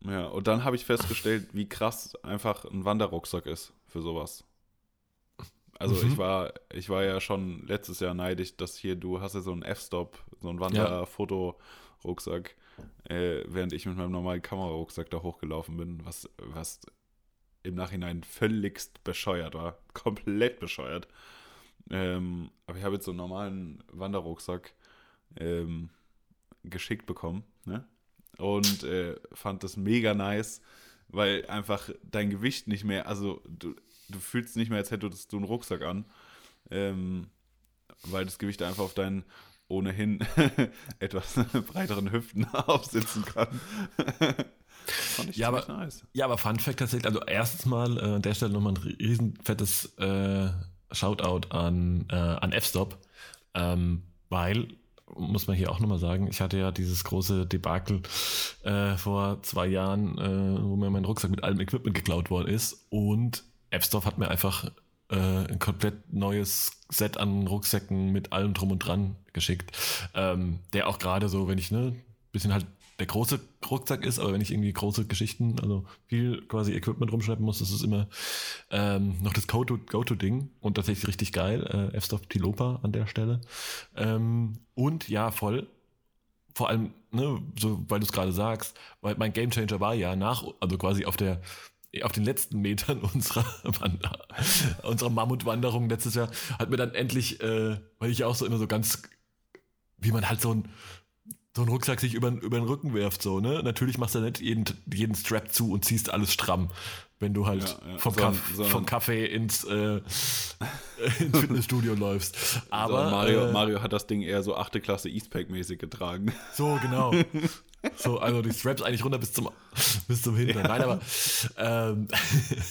Ja, und dann habe ich festgestellt, wie krass einfach ein Wanderrucksack ist für sowas. Also Mhm. ich war, ich war ja schon letztes Jahr neidisch, dass hier, du hast ja so einen F-Stop, so einen Wander-Foto-Rucksack, äh, während ich mit meinem normalen Kamerarucksack da hochgelaufen bin, was, was im Nachhinein völligst bescheuert war. *laughs* Komplett bescheuert. Ähm, aber ich habe jetzt so einen normalen Wanderrucksack ähm, geschickt bekommen, ne? und äh, fand das mega nice, weil einfach dein Gewicht nicht mehr, also du, du fühlst nicht mehr, als hättest du einen Rucksack an, ähm, weil das Gewicht einfach auf deinen ohnehin *laughs* etwas *laughs* breiteren Hüften *laughs* aufsitzen kann. Fand ich Ja, aber- nice. Ja, aber Fun Fact tatsächlich, also erstens mal äh, an der Stelle nochmal ein riesen fettes äh, Shoutout an, äh, an F-Stop, ähm, weil, muss man hier auch nochmal sagen, ich hatte ja dieses große Debakel äh, vor zwei Jahren, äh, wo mir mein Rucksack mit allem Equipment geklaut worden ist und F-Stop hat mir einfach äh, ein komplett neues Set an Rucksäcken mit allem drum und dran geschickt, ähm, der auch gerade so, wenn ich ne, bisschen halt der große Rucksack ist, aber wenn ich irgendwie große Geschichten, also viel quasi Equipment rumschleppen muss, das ist immer ähm, noch das Go-To- Go-To-Ding und tatsächlich richtig geil. Äh, F-Stop Tilopa an der Stelle. Ähm, und ja, voll. Vor allem, ne, so, weil du es gerade sagst, weil mein Gamechanger war ja nach, also quasi auf der auf den letzten Metern unserer, Wander- unserer Mammutwanderung letztes Jahr, hat mir dann endlich, äh, weil ich ja auch so immer so ganz, wie man halt so ein, so einen Rucksack sich über, über den Rücken wirft, so, ne? Natürlich machst du nicht jeden, jeden Strap zu und ziehst alles stramm, wenn du halt Ja, ja. Vom, Sondern- Kaff, sondern- vom Kaffee ins, äh, *laughs* ins Fitnessstudio läufst. Aber Aber Mario, äh, Mario hat das Ding eher so 8. Klasse Eastpack-mäßig getragen. so, genau. *laughs* So, also die Straps eigentlich runter bis zum, bis zum Hintern. Nein, aber ähm,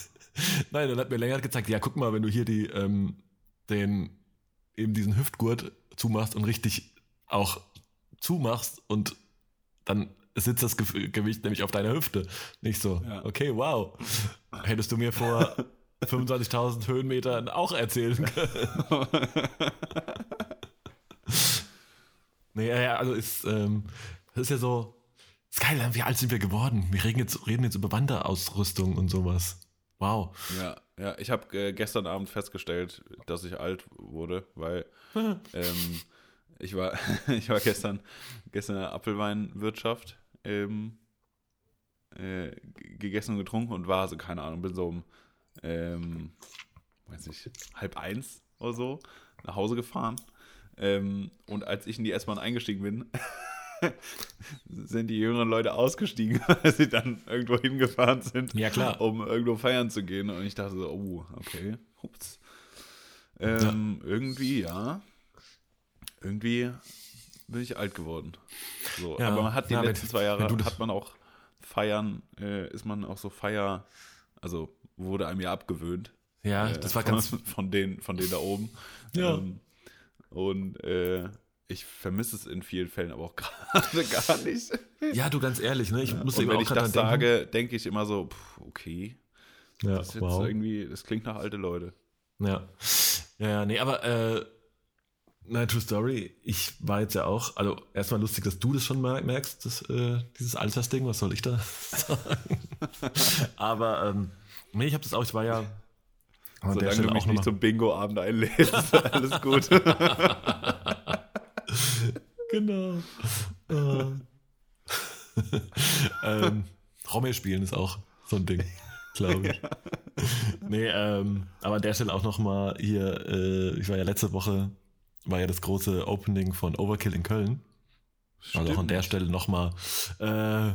*laughs* nein, dann hat mir länger gezeigt, ja, guck mal, wenn du hier die, ähm, den, eben diesen Hüftgurt zumachst und richtig auch zumachst und dann sitzt das Ge Gewicht nämlich auf deiner Hüfte. Nicht so, Ja. okay, wow. Hättest du mir vor 25.000 Höhenmetern auch erzählen können. *laughs* Nee, ja, ja, also ist, ähm, das ist ja so, geil, wie alt sind wir geworden? Wir reden jetzt, reden jetzt über Wanderausrüstung und sowas. Wow. Ja, ja ich habe äh, gestern Abend festgestellt, dass ich alt wurde, weil *laughs* ähm, ich, war, *laughs* ich war gestern, gestern in der Apfelweinwirtschaft ähm, äh, gegessen und getrunken und war so, keine Ahnung, bin so um, ähm, weiß nicht, halb eins oder so nach Hause gefahren. Ähm, und als ich in die S-Bahn eingestiegen bin, *laughs* *laughs* sind die jüngeren Leute ausgestiegen, *laughs* weil sie dann irgendwo hingefahren sind, Ja, klar. um irgendwo feiern zu gehen. Und ich dachte so, oh, okay, ups. Ähm, Irgendwie, ja. Irgendwie bin ich alt geworden. So, Ja, aber man hat die ja, letzten zwei Jahre, *laughs* hat man auch Feiern, äh, ist man auch so Feier, also wurde einem ja abgewöhnt. Ja, äh, das war von, ganz, von denen, von denen da oben. Ja. Ähm, und äh, ich vermisse es in vielen Fällen aber auch *laughs* gerade gar nicht. ja, du ganz ehrlich, ne? Ich musste Und eben wenn auch ich das denken. sage, denke ich immer so, pff, okay, Ja, das ist jetzt wow. irgendwie, das klingt nach alte Leute. Ja. Ja, ja, nee, aber äh, na, True Story, ich war jetzt ja auch, also erstmal lustig, dass du das schon mer- merkst, das, äh, dieses Altersding, was soll ich da *laughs* sagen? aber ähm, nee, ich habe das auch, ich war ja Solange du mich auch nicht zum Bingo-Abend einlädst, alles gut. *laughs* Genau. Äh. *laughs* ähm, Rommel spielen ist auch so ein Ding, glaube ich. Nee, ähm, aber an der Stelle auch nochmal hier, äh, ich war ja letzte Woche, war ja das große Opening von Overkill in Köln. Also auch an der Stelle nochmal äh,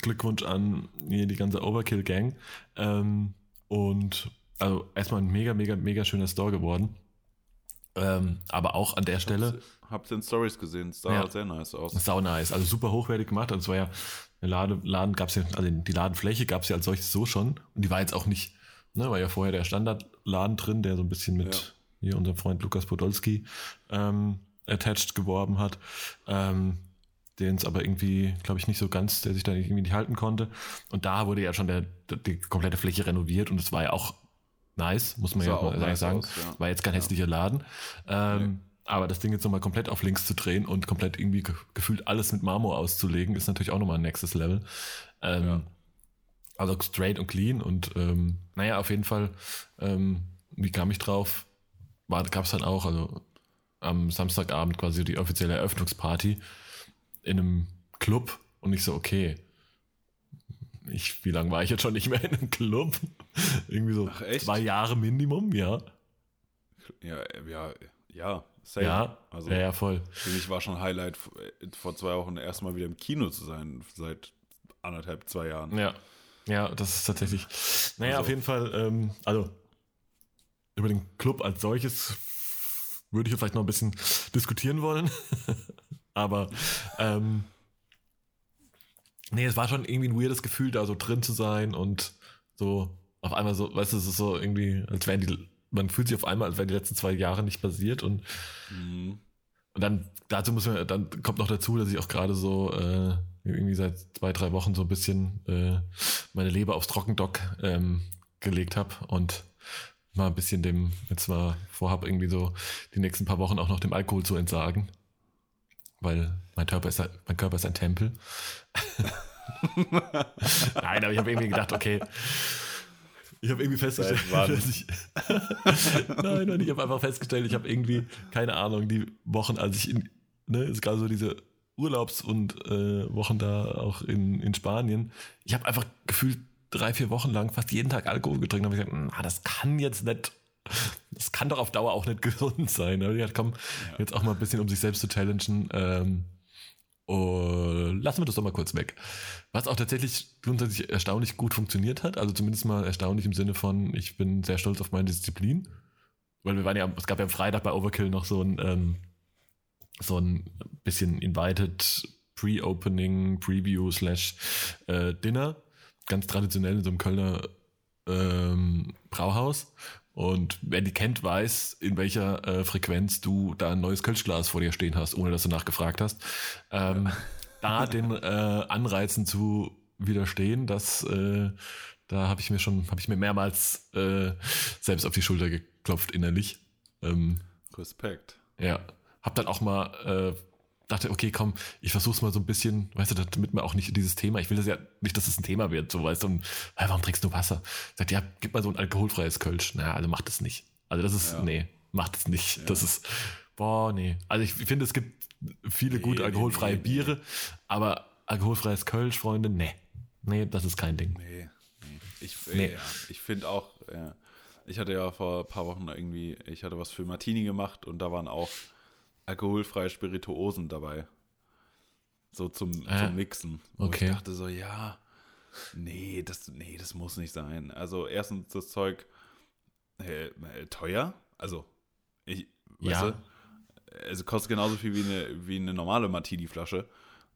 Glückwunsch an hier die ganze Overkill-Gang. Ähm, und also erstmal ein mega, mega, mega schöner Store geworden. Ähm, aber auch an der Stelle. Hab's in Stories gesehen, es sah Ja. sehr nice aus. Sau nice, also super hochwertig gemacht. Und es war ja, der Laden, Laden gab es ja, also die Ladenfläche gab es ja als solches so schon. Und die war jetzt auch nicht, ne, war ja vorher der Standardladen drin, der so ein bisschen mit hier unserem Freund Lukas Podolski ähm, attached geworben hat. Ähm, den es aber irgendwie, glaube ich, nicht so ganz, der sich da irgendwie nicht halten konnte. Und da wurde ja schon der, die komplette Fläche renoviert und es war ja auch nice, muss man ja auch mal nice sagen. aus, ja. War jetzt kein hässlicher Laden. Ähm, Aber das Ding jetzt nochmal komplett auf links zu drehen und komplett irgendwie ge gefühlt alles mit Marmor auszulegen, ist natürlich auch nochmal ein nächstes Level. Ähm, Ja. Also straight und clean und ähm, naja, auf jeden Fall, ähm, wie kam ich drauf? Gab es dann auch, also am Samstagabend quasi die offizielle Eröffnungsparty in einem Club und ich so, okay, ich, wie lange war ich jetzt schon nicht mehr in einem Club? *laughs* Irgendwie so Ach, echt? zwei Jahre Minimum, ja. Ja, äh, ja, ja. safe. Ja, also ja, ja, voll. für mich war schon Highlight äh, vor zwei Wochen erstmal wieder im Kino zu sein, seit anderthalb, zwei Jahren. Ja, ja, das ist tatsächlich. Naja, Also- auf jeden Fall, ähm, also über den Club als solches würde ich jetzt vielleicht noch ein bisschen diskutieren wollen. *laughs* Aber ähm, nee, es war schon irgendwie ein weirdes Gefühl, da so drin zu sein und so auf einmal so, weißt du, es ist so irgendwie, als wären die, man fühlt sich auf einmal, als wären die letzten zwei Jahre nicht passiert und Mhm. und dann, dazu muss man, dann kommt noch dazu, dass ich auch gerade so äh, irgendwie seit zwei, drei Wochen so ein bisschen äh, meine Leber aufs Trockendock ähm, gelegt habe und mal ein bisschen dem, jetzt mal vorhab, irgendwie so die nächsten paar Wochen auch noch dem Alkohol zu entsagen. Weil mein Körper ist, mein Körper ist ein Tempel. *laughs* *laughs* Nein, aber ich habe irgendwie gedacht, okay, ich habe irgendwie festgestellt, *laughs* dass ich, *laughs* nein, nein, ich habe einfach festgestellt, ich habe irgendwie, keine Ahnung, die Wochen, als ich in, ne, ist gerade so diese Urlaubs- und äh, Wochen da auch in, in Spanien, ich habe einfach gefühlt drei, vier Wochen lang fast jeden Tag Alkohol getrunken. Da habe ich gesagt, na, das kann jetzt nicht, das kann doch auf Dauer auch nicht *laughs* gesund sein. Da hab ich gedacht, komm, jetzt auch mal ein bisschen, um sich selbst zu challengen, ähm, und lassen wir das doch mal kurz weg. Was auch tatsächlich grundsätzlich erstaunlich gut funktioniert hat, also zumindest mal erstaunlich im Sinne von, ich bin sehr stolz auf meine Disziplin. Weil wir waren ja, es gab ja am Freitag bei Overkill noch so ein, ähm, so ein bisschen invited Pre-Opening, Preview slash äh, Dinner. Ganz traditionell in so einem Kölner ähm, Brauhaus. Und wer die kennt, weiß, in welcher äh, Frequenz du da ein neues Kölschglas vor dir stehen hast, ohne dass du nachgefragt hast. Ähm, *laughs* Da den äh, Anreizen zu widerstehen, das äh, da habe ich mir schon, habe ich mir mehrmals äh, selbst auf die Schulter geklopft innerlich. Ähm, Respekt. ja, hab dann auch mal äh, dachte, okay, komm, ich versuch's mal so ein bisschen, weißt du, damit man auch nicht dieses Thema, ich will das ja nicht, dass es ein Thema wird, so weißt du, und, hey, warum trinkst du Wasser? Sagt, ja, gib mal so ein alkoholfreies Kölsch. Na, also macht das nicht. Also das ist, Ja. nee, macht es nicht. Das ist, boah, nee. Also ich finde, es gibt viele gute nee, alkoholfreie nee, nee. Biere, aber alkoholfreies Kölsch, Freunde, nee. Nee, das ist kein Ding. Nee, nee. Ich, Nee. äh, ja, ich finde auch, ich hatte ja vor ein paar Wochen irgendwie, ich hatte was für Martini gemacht und da waren auch alkoholfreie Spirituosen dabei. So zum, Ah, zum Mixen. Wo okay. ich dachte so, ja, nee, das, nee, das muss nicht sein. Also erstens das Zeug äh, äh, teuer. Also, ich, Ja. weißt du, also kostet genauso viel wie eine, wie eine normale Martini-Flasche.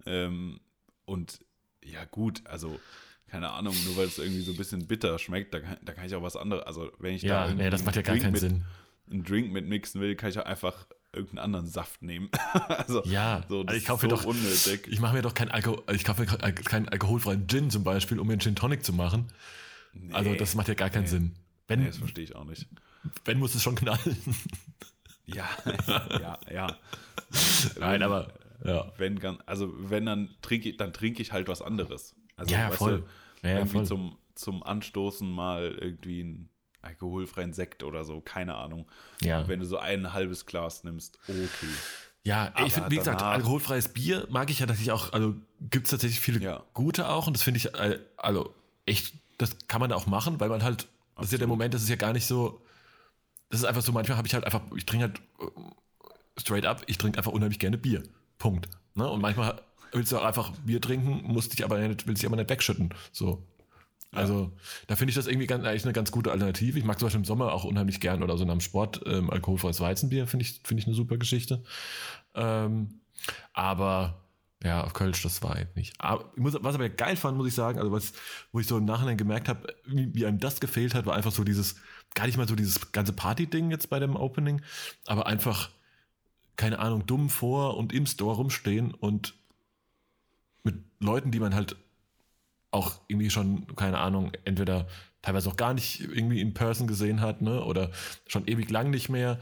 Ähm, und ja, gut, also keine Ahnung, nur weil es irgendwie so ein bisschen bitter schmeckt, da kann, da kann ich auch was anderes. Also, wenn ich da Ja, nee, das macht ja gar einen keinen Drink Sinn. mit, einen Drink mit mixen will, kann ich auch einfach irgendeinen anderen Saft nehmen. *laughs* also, Ja, so, das also ich kaufe so doch, unnötig. ich mache mir doch keinen Alkohol, ich kaufe mir keinen- alkoholfreien Gin zum Beispiel, um mir einen Gin Tonic zu machen. Also Nee, das macht ja gar keinen nee. Sinn. Wenn, Nee, das verstehe ich auch nicht. wenn muss es schon knallen. *laughs* Ja, ja, ja. Nein, aber ja. Wenn, also wenn dann trinke ich, dann trinke ich halt was anderes. Also, Ja, ja, voll. Du, Ja, ja, irgendwie voll. zum, zum Anstoßen mal irgendwie einen alkoholfreien Sekt oder so, keine Ahnung. Ja. Wenn du so ein halbes Glas nimmst, okay. Ja, Aber ich find, wie gesagt, alkoholfreies Bier mag ich ja tatsächlich auch, also gibt es tatsächlich viele Ja. gute auch und das finde ich, äh, also echt, das kann man da auch machen, weil man halt, das ist ja der Absolut. Moment, das ist ja gar nicht so, das ist einfach so, manchmal habe ich halt einfach, ich trinke halt äh, straight up, ich trinke einfach unheimlich gerne Bier. Punkt. Ne? Und manchmal willst du auch einfach Bier trinken, musst dich aber nicht, willst dich aber nicht wegschütten. So. Also, da finde ich das irgendwie ganz, eigentlich eine ganz gute Alternative. Ich mag zum Beispiel im Sommer auch unheimlich gern oder so nach dem Sport ähm, alkoholfreies Weizenbier, finde ich, finde ich eine super Geschichte. Ähm, aber ja, auf Kölsch, das war halt nicht. Aber ich muss, was aber geil fand, muss ich sagen, also was, wo ich so im Nachhinein gemerkt habe, wie, wie einem das gefehlt hat, war einfach so dieses, gar nicht mal so dieses ganze Party-Ding jetzt bei dem Opening, aber einfach, keine Ahnung, dumm vor und im Store rumstehen und mit Leuten, die man halt auch irgendwie schon, keine Ahnung, entweder teilweise auch gar nicht irgendwie in Person gesehen hat, ne, oder schon ewig lang nicht mehr,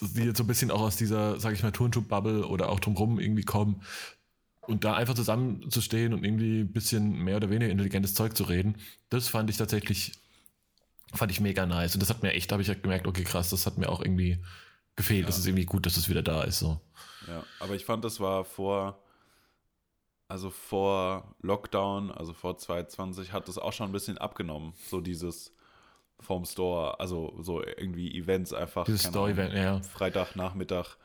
die jetzt so ein bisschen auch aus dieser, sag ich mal, Turnschuh-Bubble oder auch drumherum irgendwie kommen. Und da einfach zusammenzustehen und irgendwie ein bisschen mehr oder weniger intelligentes Zeug zu reden, das fand ich tatsächlich, fand ich mega nice. Und das hat mir echt, da habe ich halt gemerkt, okay, krass, das hat mir auch irgendwie gefehlt, das ist irgendwie gut, dass es wieder da ist, so. Ja, aber ich fand, das war vor, also vor Lockdown, also vor 2020, hat das auch schon ein bisschen abgenommen. So dieses vom Store, also so irgendwie Events einfach. Dieses Store-Event, ja. Freitagnachmittag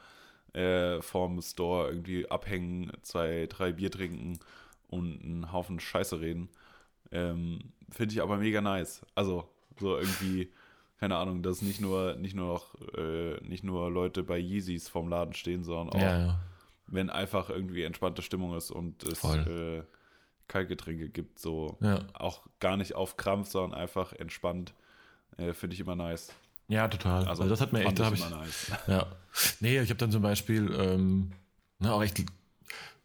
äh, vorm Store irgendwie abhängen, zwei, drei Bier trinken und einen Haufen Scheiße reden. Ähm, Finde ich aber mega nice. Also so irgendwie, keine Ahnung, dass nicht nur, nicht nur noch, äh, nicht nur Leute bei Yeezys vorm Laden stehen, sondern auch, Ja, ja. Wenn einfach irgendwie entspannte Stimmung ist und es äh, Kaltgetränke gibt, so Ja. auch gar nicht auf Krampf, sondern einfach entspannt. Äh, Finde ich immer nice. Ja, total. Also, das hat mir echt, da ich, immer nice. *laughs* ja. Nee, ich habe dann zum Beispiel, ähm, na, auch echt,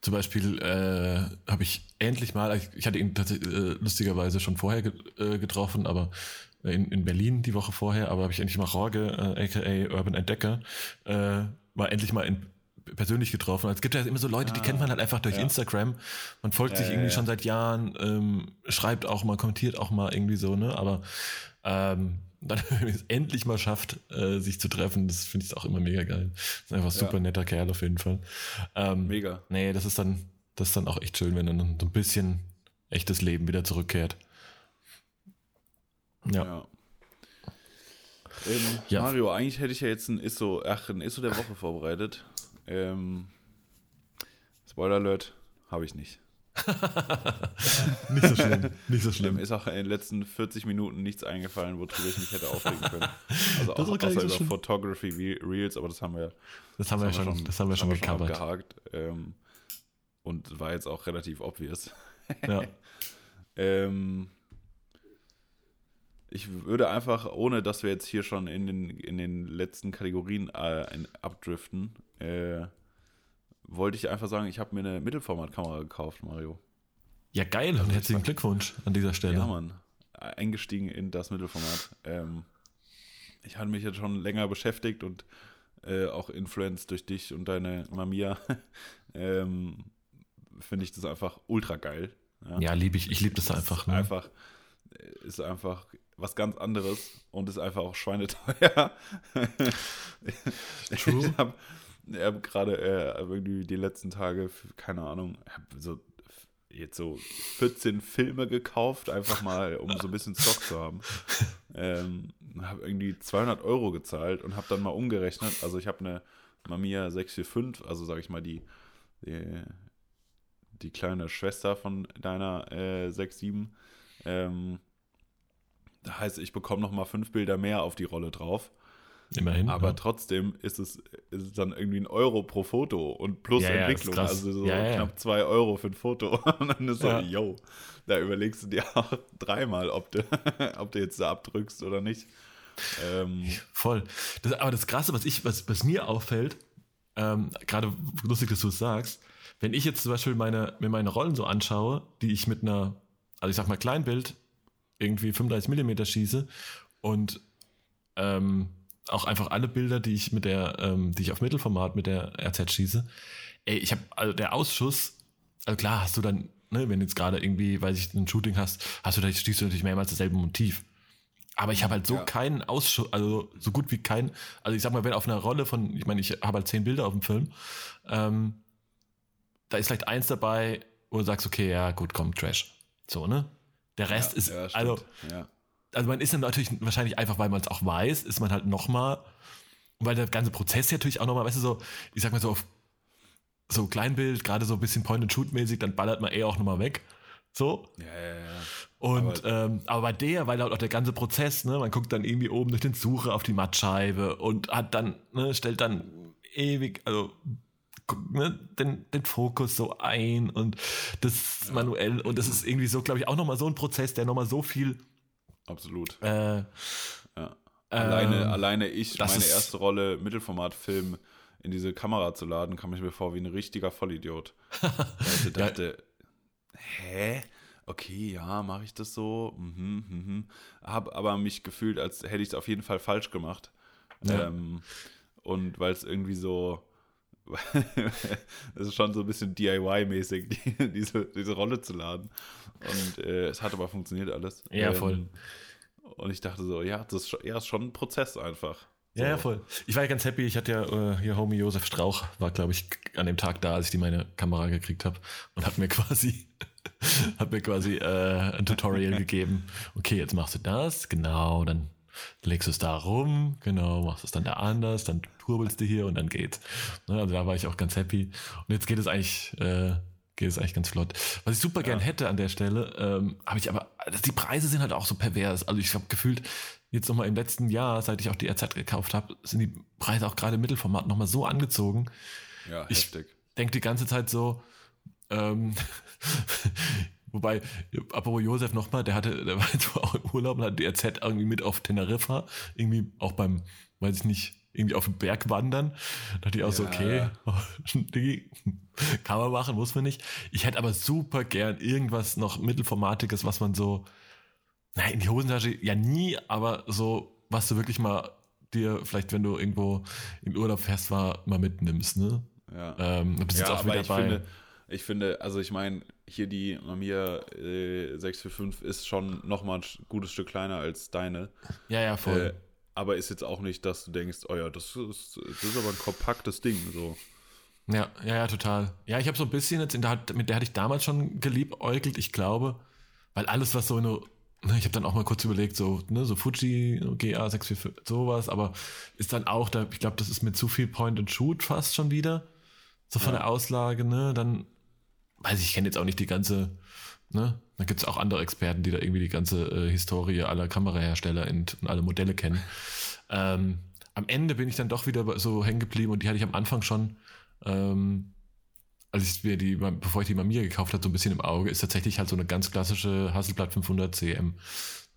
zum Beispiel äh, habe ich endlich mal, ich, ich hatte ihn tatsächlich äh, lustigerweise schon vorher ge äh, getroffen, aber in, in Berlin die Woche vorher, aber habe ich endlich mal Jorge, äh, aka Urban Entdecker, äh, mal endlich mal in, persönlich getroffen. Es gibt ja immer so Leute, die kennt man halt einfach durch ja. Instagram. Man folgt sich ja, irgendwie ja. schon seit Jahren, ähm, schreibt auch mal, kommentiert auch mal irgendwie so, ne? Aber ähm, dann *laughs* wenn es endlich mal schafft, äh, sich zu treffen, das finde ich auch immer mega geil. Ist einfach ein super netter Kerl auf jeden Fall. Ähm, Mega. Nee, das ist dann, das ist dann auch echt schön, wenn dann so ein bisschen echtes Leben wieder zurückkehrt. Ja. Ähm, Ja. Mario, eigentlich hätte ich ja jetzt ein ISO, ach, ein ISO der Woche vorbereitet. Ähm, Spoiler Alert, habe ich nicht. *laughs* Nicht so schlimm. Nicht so Mir schlimm. ist auch in den letzten 40 Minuten nichts eingefallen, worüber ich mich hätte aufregen können. Also Das auch außer so über schlimm. Photography Re- Reels, aber das haben wir, Das haben wir schon, das haben wir schon gecovert. abgehakt. Ähm, und war jetzt auch relativ obvious. Ja. *laughs* Ähm, ich würde einfach, ohne dass wir jetzt hier schon in den, in den letzten Kategorien äh, abdriften, äh, wollte ich einfach sagen, ich habe mir eine Mittelformatkamera gekauft, Mario. ja, geil und herzlichen Glückwunsch an dieser Stelle. Ja, Mann. Eingestiegen in das Mittelformat. Ähm, ich hatte mich jetzt schon länger beschäftigt und äh, auch influenced durch dich und deine Mamiya. *laughs* ähm, Finde ich das einfach ultra geil. Ja, liebe ich. Ich liebe das einfach. Ne? einfach äh, ist einfach was ganz anderes und ist einfach auch schweineteuer. *laughs* True. Ich habe *laughs* hab gerade äh, irgendwie die letzten Tage, keine Ahnung, so jetzt so 14 Filme gekauft, einfach mal, um so ein bisschen Stock zu haben. *laughs* Ähm, habe irgendwie 200 Euro gezahlt und habe dann mal umgerechnet. Also ich habe eine Mamiya 645, also sage ich mal die, die, die kleine Schwester von deiner äh, 67. Ähm, das heißt, ich bekomme noch mal fünf Bilder mehr auf die Rolle drauf. Immerhin. Aber ja. trotzdem ist es, ist es dann irgendwie ein Euro pro Foto und plus Ja, ja, Entwicklung. also so knapp zwei Euro für ein Foto. *laughs* Und dann ist so, yo, da überlegst du dir *laughs* auch dreimal, ob du, *laughs* ob du jetzt da abdrückst oder nicht. Ähm, Voll. Das, aber das Krasse, was, ich, was, was mir auffällt, ähm, gerade lustig, dass du es sagst, wenn ich jetzt zum Beispiel meine, mir meine Rollen so anschaue, die ich mit einer, also ich sag mal Kleinbild, irgendwie 35 mm schieße und ähm, auch einfach alle Bilder, die ich mit der, ähm, die ich auf Mittelformat mit der RZ schieße, ey, ich habe, also der Ausschuss, also klar hast du dann, ne, wenn jetzt gerade irgendwie, weiß ich, ein Shooting hast, hast du da schießt du natürlich mehrmals dasselbe Motiv. Aber ich habe halt so Ja. keinen Ausschuss, also so gut wie kein, also ich sag mal, wenn auf einer Rolle von, ich meine, ich habe halt zehn Bilder auf dem Film, ähm, da ist vielleicht eins dabei, wo du sagst, okay, ja, gut, komm, Trash. So, ne? Der Rest ja, ist, ja, also, ja. Also man ist dann natürlich wahrscheinlich einfach, weil man es auch weiß, ist man halt nochmal, weil der ganze Prozess ja natürlich auch nochmal, weißt du, so, ich sag mal so auf so Kleinbild, gerade so ein bisschen Point-and-Shoot-mäßig, dann ballert man eh auch nochmal weg. So. Ja, ja, ja. Und aber, ähm, aber bei der, weil halt auch der ganze Prozess, ne, man guckt dann irgendwie oben durch den Sucher auf die Mattscheibe und hat dann, ne, stellt dann ewig, also ne, den, den Fokus so ein und das manuell und das ist irgendwie so, glaube ich, auch nochmal so ein Prozess, der nochmal so viel Absolut. äh, Ja. Alleine, Ähm, alleine ich, meine ist- erste Rolle, Mittelformatfilm in diese Kamera zu laden, kam ich mir vor wie ein richtiger Vollidiot. *laughs* Weil ich dachte, hä? Okay, ja, mache ich das so? Mhm, mhm. Hab aber mich gefühlt, als hätte ich es auf jeden Fall falsch gemacht. Ja. Ähm, und weil es irgendwie so, *laughs* es ist schon so ein bisschen DIY-mäßig, die, diese, diese Rolle zu laden. Und äh, es hat aber funktioniert alles. Ja, Ähm, voll. und ich dachte so, ja, das ist schon, ja, ist schon ein Prozess einfach. Ja, ja, So. voll. Ich war ja ganz happy. Ich hatte ja äh, hier Homie Josef Strauch, war, glaube ich, an dem Tag da, als ich die meine Kamera gekriegt habe und hat mir quasi, *laughs* hat mir quasi äh, ein Tutorial gegeben. Okay, jetzt machst du das, genau, dann legst du es da rum, genau, machst es dann da anders, dann turbelst du hier und dann geht's. Ne, also da war ich auch ganz happy. Und jetzt geht es eigentlich, äh, geht es eigentlich ganz flott. Was ich super gern hätte an der Stelle, ähm, habe ich aber, also die Preise sind halt auch so pervers. Also ich habe gefühlt, jetzt nochmal im letzten Jahr, seit ich auch die RZ gekauft habe, sind die Preise auch gerade im Mittelformat nochmal so angezogen. Ja, Ich- heftig. Denke die ganze Zeit so, ähm, *laughs* wobei, apropos Josef nochmal, der hatte, der war jetzt *laughs* auch im Urlaub und hat die RZ irgendwie mit auf Teneriffa, irgendwie auch beim, weiß ich nicht, irgendwie auf den Berg wandern. Da dachte ich auch so, Ja. okay, *laughs* Diggi, kann man machen, muss man nicht. Ich hätte aber super gern irgendwas noch Mittelformatiges, was man so, nein, in die Hosentasche ja nie, aber so, was du wirklich mal dir vielleicht, wenn du irgendwo im Urlaub fährst, war, mal mitnimmst, ne? Ja. Ähm, da bist du Ja, jetzt auch wieder ich bei. finde, ich finde, also ich meine, hier die Mamiya äh, 645 ist schon nochmal ein gutes Stück kleiner als deine. ja, ja, voll. Äh, aber ist jetzt auch nicht, dass du denkst, oh ja, das ist, das ist aber ein kompaktes Ding. So. Ja, ja, ja, total. Ja, ich habe so ein bisschen jetzt, in der, mit der hatte ich damals schon geliebäugelt, ich glaube, weil alles, was so in eine, ne, ich habe dann auch mal kurz überlegt, so, ne, so Fuji, GA645, sowas, aber ist dann auch, da, ich glaube, das ist mit zu viel Point and Shoot fast schon wieder, so von Ja. der Auslage, ne, dann, weiß ich, ich kenne jetzt auch nicht die ganze, ne, da gibt es auch andere Experten, die da irgendwie die ganze äh, Historie aller Kamerahersteller und, und alle Modelle kennen. Ähm, am Ende bin ich dann doch wieder so hängen geblieben und die hatte ich am Anfang schon, ähm, als ich mir die, bevor ich die Mamiya gekauft habe, so ein bisschen im Auge, ist tatsächlich halt so eine ganz klassische Hasselblad 500 CM.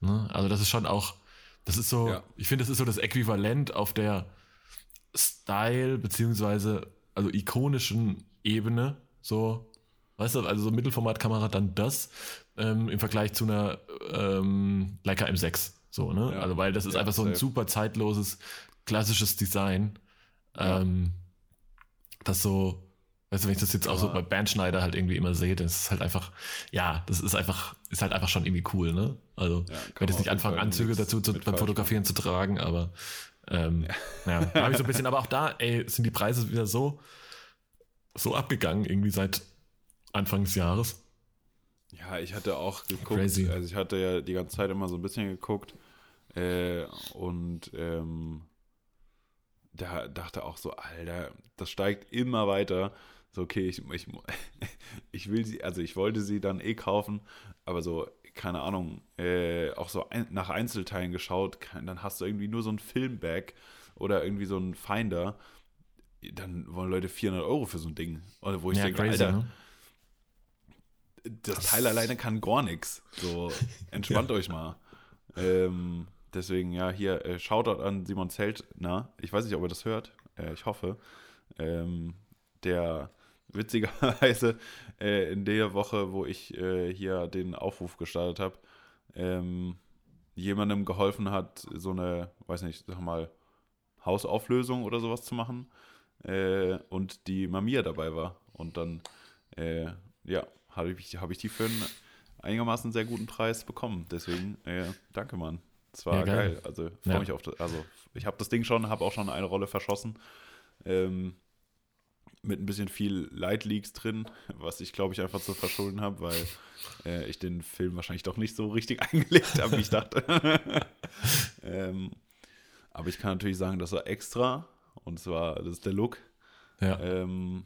Ne? Also das ist schon auch, das ist so, Ja. ich finde, das ist so das Äquivalent auf der Style beziehungsweise also ikonischen Ebene, so, weißt du, also so Mittelformatkamera dann das ähm, im Vergleich zu einer ähm, Leica M6, so, ne? Ja. Also weil das ist Ja, einfach so ein super zeitloses, klassisches Design. Ja. Ähm, das so, weißt du, wenn ich das jetzt auch so bei Bandschneider halt irgendwie immer sehe, das ist halt einfach, ja, das ist einfach, ist halt einfach schon irgendwie cool, ne? Also, Ja, ich werde jetzt nicht anfangen, Anzüge dazu zu, beim Fotografieren zu tragen, aber ähm, ja, da habe ich so ein bisschen, aber auch da, ey, sind die Preise wieder so, so abgegangen, irgendwie seit Anfang des Jahres. Ja, ich hatte auch geguckt, Crazy. also ich hatte ja die ganze Zeit immer so ein bisschen geguckt äh, und ähm, da dachte auch so, Alter, das steigt immer weiter. So, okay, ich, ich, *laughs* ich will sie, also ich wollte sie dann eh kaufen, aber so, keine Ahnung, äh, auch so ein, nach Einzelteilen geschaut, dann hast du irgendwie nur so ein Filmbag oder irgendwie so ein Finder, dann wollen Leute 400 Euro für so ein Ding. Oder wo ich denke, Alter, ne? Das Teil alleine kann gar nichts. So, *laughs* entspannt euch mal. Ähm, deswegen, ja, hier, äh, Shoutout an Simon Zeltner. Ich weiß nicht, ob er das hört. Äh, ich hoffe. Ähm, der witzigerweise äh, in der Woche, wo ich äh, hier den Aufruf gestartet habe, ähm, jemandem geholfen hat, so eine, weiß nicht, sag mal, Hausauflösung oder sowas zu machen. Äh, und die Mamiya dabei war. Und dann, äh, ja, habe ich, hab ich die für einen einigermaßen sehr guten Preis bekommen. Deswegen, äh, danke, Mann. Es war Ja, geil. geil. Also, freue Ja. mich auf das. Also, ich habe das Ding schon, habe auch schon eine Rolle verschossen. Ähm, mit ein bisschen viel Light Leaks drin, was ich glaube ich einfach zu verschulden habe, weil äh, ich den Film wahrscheinlich doch nicht so richtig *laughs* eingelegt habe, wie ich dachte. *laughs* ähm, aber ich kann natürlich sagen, das war extra und zwar, das ist der Look. Ja. Ähm,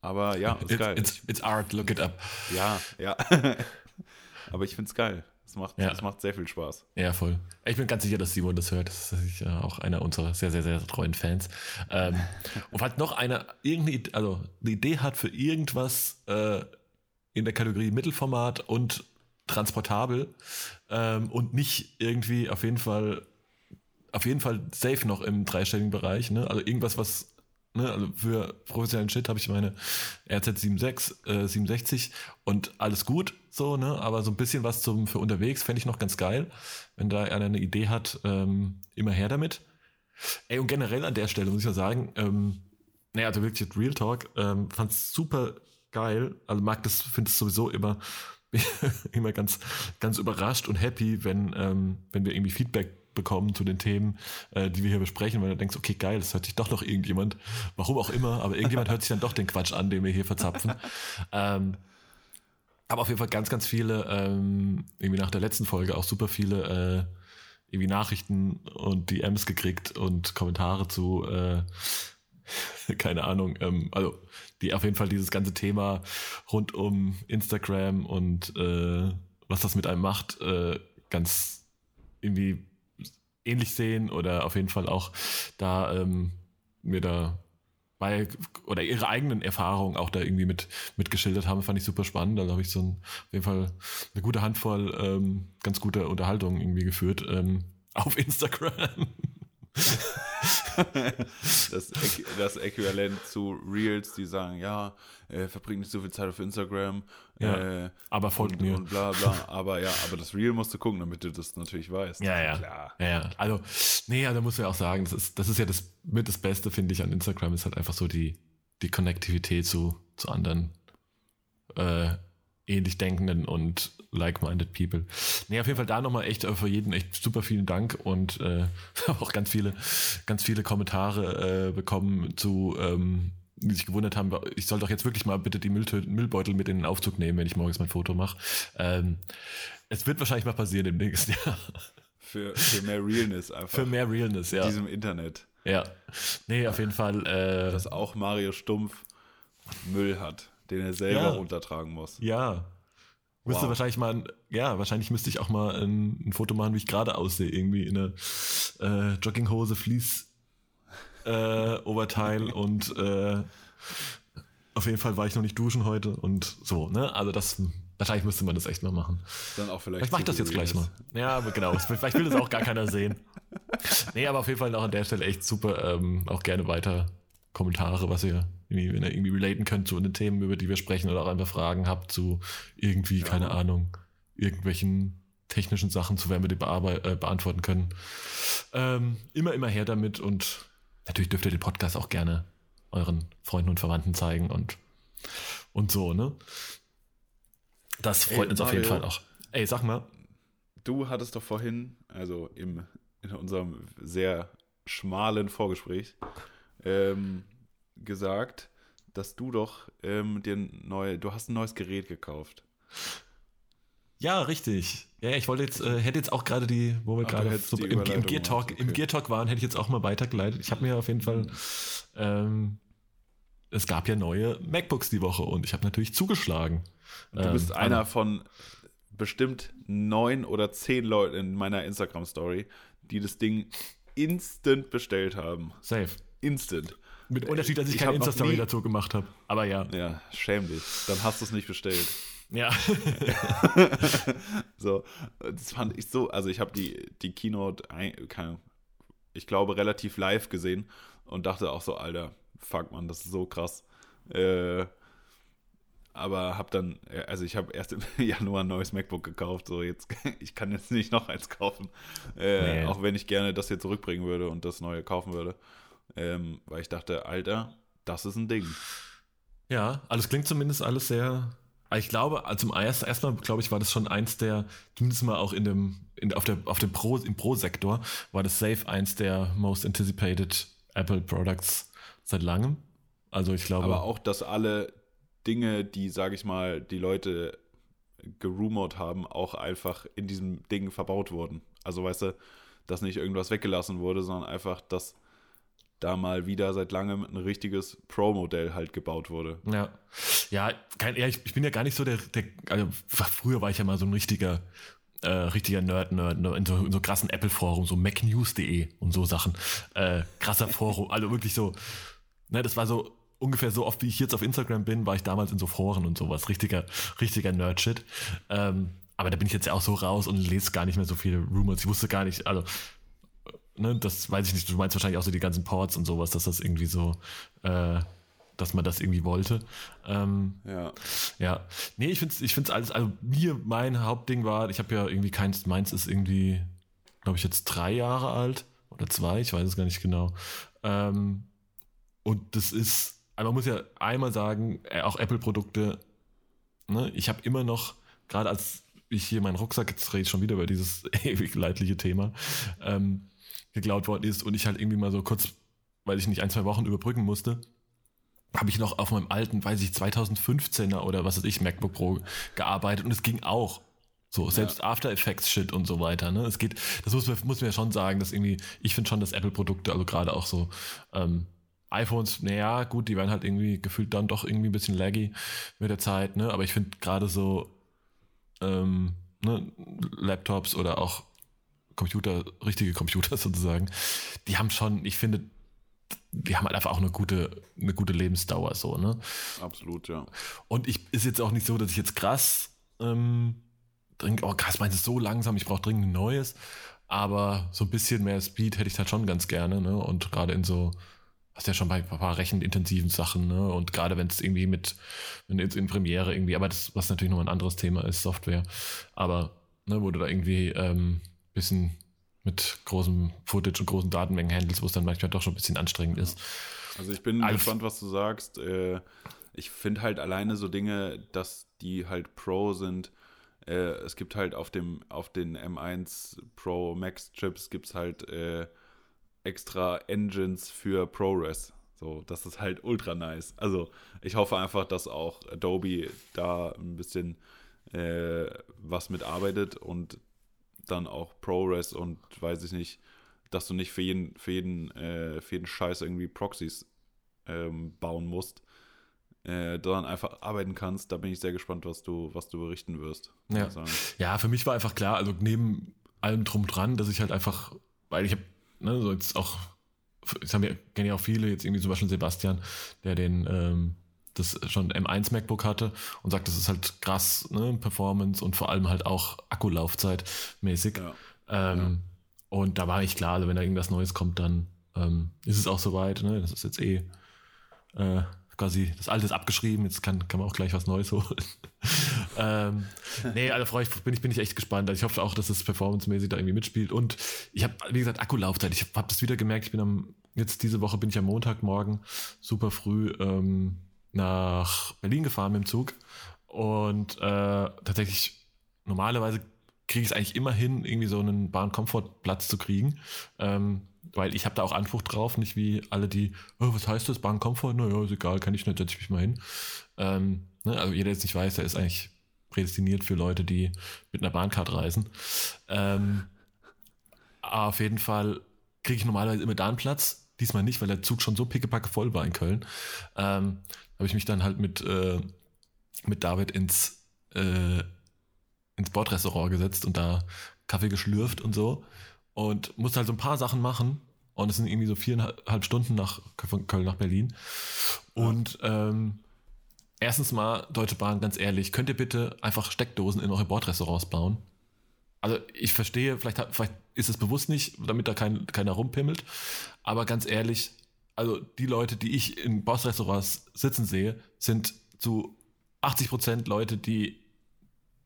aber ja, ist It's, geil. it's, it's art, look it up. ja, ja. *laughs* aber ich finde es geil. Es macht, Ja. es macht sehr viel Spaß. Ja, voll. Ich bin ganz sicher, dass Simon das hört. Das ist ja auch einer unserer sehr, sehr, sehr treuen Fans. Ähm, *laughs* und falls noch einer irgendeine Idee, also eine Idee hat für irgendwas äh, in der Kategorie Mittelformat und transportabel ähm, und nicht irgendwie auf jeden Fall auf jeden Fall safe noch im dreistelligen Bereich, ne? Also irgendwas, was Ne, also für professionellen Shit habe ich meine RZ76, äh, 67 und alles gut, so, ne? Aber so ein bisschen was zum für unterwegs fände ich noch ganz geil. Wenn da einer eine Idee hat, ähm, immer her damit. Ey, und generell an der Stelle muss ich ja sagen, ähm, naja, also wirklich Real Talk, ähm, fand es super geil. Also mag das, finde es sowieso immer, *laughs* immer ganz, ganz überrascht und happy, wenn, ähm, wenn wir irgendwie Feedback bekommen zu den Themen, äh, die wir hier besprechen, weil du denkst, okay, geil, das hört sich doch noch irgendjemand, warum auch immer, aber irgendjemand hört sich dann doch den Quatsch an, den wir hier verzapfen. *laughs* ähm, aber auf jeden Fall ganz, ganz viele, ähm, irgendwie nach der letzten Folge auch super viele irgendwie Nachrichten und DMs gekriegt und Kommentare zu, äh, *laughs* keine Ahnung, ähm, also die auf jeden Fall dieses ganze Thema rund um Instagram und äh, was das mit einem macht, äh, ganz irgendwie ähnlich sehen oder auf jeden Fall auch da ähm, mir da bei oder ihre eigenen Erfahrungen auch da irgendwie mit mitgeschildert haben, fand ich super spannend. Also habe ich so ein, auf jeden Fall eine gute Handvoll ähm, ganz gute Unterhaltungen irgendwie geführt ähm, *laughs* auf Instagram. Das, das Äquivalent zu Reels, die sagen, ja, äh, verbring nicht so viel Zeit auf Instagram. Ja, äh, aber folgt und, mir. und bla bla. Aber ja, aber das Reel musst du gucken, damit du das natürlich weißt. Ja, ja. Klar. Ja, ja. Also, nee, also muss ja auch sagen, das ist, das ist ja das mit das Beste, finde ich, an Instagram, ist halt einfach so die, die Konnektivität zu, zu anderen äh, ähnlich denkenden und like-minded people. Nee, auf jeden Fall da nochmal echt äh, für jeden echt super vielen Dank und äh, *laughs* habe auch ganz viele, ganz viele Kommentare äh, bekommen zu, ähm, die sich gewundert haben, ich soll doch jetzt wirklich mal bitte die Mülltö Müllbeutel mit in den Aufzug nehmen, wenn ich morgens mein Foto mache. Ähm, es wird wahrscheinlich mal passieren im nächsten *laughs* Jahr. Für, für mehr Realness einfach. Für mehr Realness, ja. in diesem Internet. Ja. Nee, auf jeden Fall. Äh, Dass auch Mario Stumpf Müll hat, den er selber Ja. runtertragen muss. ja. Müsste Wow. wahrscheinlich mal, ja, wahrscheinlich müsste ich auch mal ein, ein Foto machen, wie ich gerade aussehe. Irgendwie in einer äh, Jogginghose, Fließ, äh, Oberteil *laughs* und äh, auf jeden Fall war ich noch nicht duschen heute und so, ne? Also das, wahrscheinlich müsste man das echt mal machen. Dann auch vielleicht. Vielleicht mache ich das jetzt gleich mal. Ja, genau. Vielleicht will das auch gar keiner sehen. *laughs* Nee, aber auf jeden Fall auch an der Stelle echt super. Ähm, auch gerne weiter Kommentare, was ihr, irgendwie, wenn ihr irgendwie relaten könnt zu den Themen, über die wir sprechen oder auch einfach Fragen habt zu irgendwie, keine Ahnung, irgendwelchen technischen Sachen, zu werden wir die äh, beantworten können. Ähm, immer, immer her damit und natürlich dürft ihr den Podcast auch gerne euren Freunden und Verwandten zeigen und, und so, ne? Das freut Ey, uns auf jeden. Fall auch. Ey, sag mal. Du hattest doch vorhin, also im, in unserem sehr schmalen Vorgespräch, ähm, gesagt, dass du doch ähm, dir ein neu, du hast ein neues Gerät gekauft. Ja, richtig. Ja, ich wollte jetzt, äh, hätte jetzt auch gerade die, wo wir gerade so im, im Gear Talk, gemacht, im okay. Gear Talk waren, hätte ich jetzt auch mal weitergeleitet. Ich habe mir auf jeden Fall, ähm, es gab ja neue MacBooks die Woche und ich habe natürlich zugeschlagen. Du bist Ähm, einer aber- von bestimmt neun oder zehn Leuten in meiner Instagram-Story, die das Ding instant bestellt haben. Safe. Instant. Mit Unterschied, dass ich, ich keine Insta-Story dazu gemacht habe. Aber ja. Ja, schäm dich. Dann hast du es nicht bestellt. Ja. *laughs* So, das fand ich so, also ich habe die, die Keynote, ein- keine, ich glaube, relativ live gesehen und dachte auch so, Alter, fuck man, das ist so krass. Äh, aber habe dann, also ich habe erst im *laughs* Januar ein neues MacBook gekauft, so jetzt, *laughs* ich kann jetzt nicht noch eins kaufen, äh, Nee. auch wenn ich gerne das hier zurückbringen würde und das neue kaufen würde, ähm, weil ich dachte, Alter, das ist ein Ding. Ja, also es klingt zumindest alles sehr. Ich glaube, also zum ersten erstmal, glaube ich, war das schon eins der, zumindest mal auch in dem, in, auf, der, auf dem Pro, im Pro-Sektor, war das safe eins der most anticipated Apple Products seit langem. Also ich glaube. Aber auch, dass alle Dinge, die, sage ich mal, die Leute gerumort haben, auch einfach in diesem Ding verbaut wurden. Also weißt du, dass nicht irgendwas weggelassen wurde, sondern einfach, dass da mal wieder seit langem ein richtiges Pro-Modell halt gebaut wurde. Ja, ja, kein, ja ich, ich bin ja gar nicht so der, der also früher war ich ja mal so ein richtiger, äh, richtiger Nerd-Nerd ne, in, so, in so krassen Apple-Forum, so macnews.de und so Sachen. Äh, krasser Forum, also wirklich so, ne, das war so ungefähr so oft, wie ich jetzt auf Instagram bin, war ich damals in so Foren und sowas. Richtiger, richtiger Nerd-Shit. Ähm, aber da bin ich jetzt ja auch so raus und lese gar nicht mehr so viele Rumors. Ich wusste gar nicht, also ne, das weiß ich nicht, du meinst wahrscheinlich auch so die ganzen Ports und sowas, dass das irgendwie so, äh, dass man das irgendwie wollte. Ähm, Ja. ja, nee, ich finde es ich find's alles, also mir, mein Hauptding war, ich habe ja irgendwie keins, meins ist irgendwie, glaube ich, jetzt drei Jahre alt oder zwei, ich weiß es gar nicht genau. Ähm, und das ist, also man muss ja einmal sagen, äh, auch Apple-Produkte, ne, ich habe immer noch, gerade als ich hier meinen Rucksack, jetzt rede ich schon wieder über dieses *laughs* ewig leidliche Thema, ähm, geklaut worden ist und ich halt irgendwie mal so kurz, weil ich nicht ein, zwei Wochen überbrücken musste, habe ich noch auf meinem alten, weiß ich, 2015er oder was weiß ich, MacBook Pro gearbeitet und es ging auch. So, selbst After Effects Shit und so weiter. Ne? Es geht, das muss man, muss man ja schon sagen, dass irgendwie, ich finde schon, dass Apple-Produkte, also gerade auch so ähm, iPhones, naja, gut, die werden halt irgendwie gefühlt dann doch irgendwie ein bisschen laggy mit der Zeit, ne? Aber ich finde gerade so ähm, ne, Laptops oder auch Computer, richtige Computer *laughs* sozusagen, die haben schon, ich finde, die haben halt einfach auch eine gute, eine gute Lebensdauer, so, ne? Absolut, ja. Und ich ist jetzt auch nicht so, dass ich jetzt krass ähm, dringend, oh krass, meinst du so langsam, ich brauche dringend ein neues. Aber so ein bisschen mehr Speed hätte ich halt schon ganz gerne, ne? Und gerade in so, hast ja schon bei ein paar rechenintensiven Sachen, ne? Und gerade wenn es irgendwie mit, wenn jetzt in Premiere irgendwie, aber das, was natürlich noch ein anderes Thema ist, Software. Aber, ne, wo du da irgendwie ähm, bisschen mit großem Footage und großen Datenmengen handelst, wo es dann manchmal doch schon ein bisschen anstrengend ist. Also ich bin Also- gespannt, was du sagst. Äh, ich finde halt alleine so Dinge, dass die halt Pro sind. Äh, es gibt halt auf dem auf den M1 Pro Max Chips gibt's halt äh, extra Engines für ProRes. So, das ist halt ultra nice. Also ich hoffe einfach, dass auch Adobe da ein bisschen äh, was mitarbeitet und dann auch ProRes und weiß ich nicht, dass du nicht für jeden, für jeden, äh, für jeden Scheiß irgendwie Proxys ähm, bauen musst, äh, daran einfach arbeiten kannst. Da bin ich sehr gespannt, was du, was du berichten wirst. Ja. Ja, für mich war einfach klar, also neben allem drum dran, dass ich halt einfach, weil ich habe, ne, so jetzt auch, jetzt haben wir, kennen ja auch viele, jetzt irgendwie zum Beispiel Sebastian, der den, ähm, das schon M1 MacBook hatte und sagt, das ist halt krass, ne, Performance und vor allem halt auch Akkulaufzeit mäßig. Ja. Ähm, Und da war ich klar, also wenn da irgendwas Neues kommt, dann ähm, ist es auch soweit, ne, das ist jetzt eh äh, quasi das Alte ist abgeschrieben, jetzt kann, kann man auch gleich was Neues holen. *laughs* ähm, nee, also freu ich, bin, ich, bin ich echt gespannt. Also ich hoffe auch, dass es performancemäßig da irgendwie mitspielt. Und ich habe, wie gesagt, Akkulaufzeit. Ich habe hab das wieder gemerkt, ich bin am, jetzt diese Woche bin ich am Montagmorgen super früh ähm, nach Berlin gefahren mit dem Zug. Und äh, tatsächlich, normalerweise kriege ich es eigentlich immer hin, irgendwie so einen Bahnkomfortplatz zu kriegen. Ähm, weil ich habe da auch Anspruch drauf, nicht wie alle, die, oh, was heißt das, Bahnkomfort? Naja, ist egal, kann ich nicht, setze ich mich mal hin. Ähm, ne, also jeder, der jetzt nicht weiß, der ist eigentlich prädestiniert für Leute, die mit einer Bahncard reisen. Ähm, auf jeden Fall kriege ich normalerweise immer da einen Platz. Diesmal nicht, weil der Zug schon so pickepacke voll war in Köln. Ähm, habe ich mich dann halt mit, äh, mit David ins, äh, ins Bordrestaurant gesetzt und da Kaffee geschlürft und so. Und musste halt so ein paar Sachen machen. Und es sind irgendwie so viereinhalb Stunden nach, von Köln nach Berlin. Und ähm, erstens mal, Deutsche Bahn, ganz ehrlich, könnt ihr bitte einfach Steckdosen in eure Bordrestaurants bauen? Also ich verstehe, vielleicht, vielleicht ist es bewusst nicht, damit da kein, keiner rumpimmelt. Aber ganz ehrlich, also die Leute, die ich in Bordrestaurants sitzen sehe, sind zu 80% Leute, die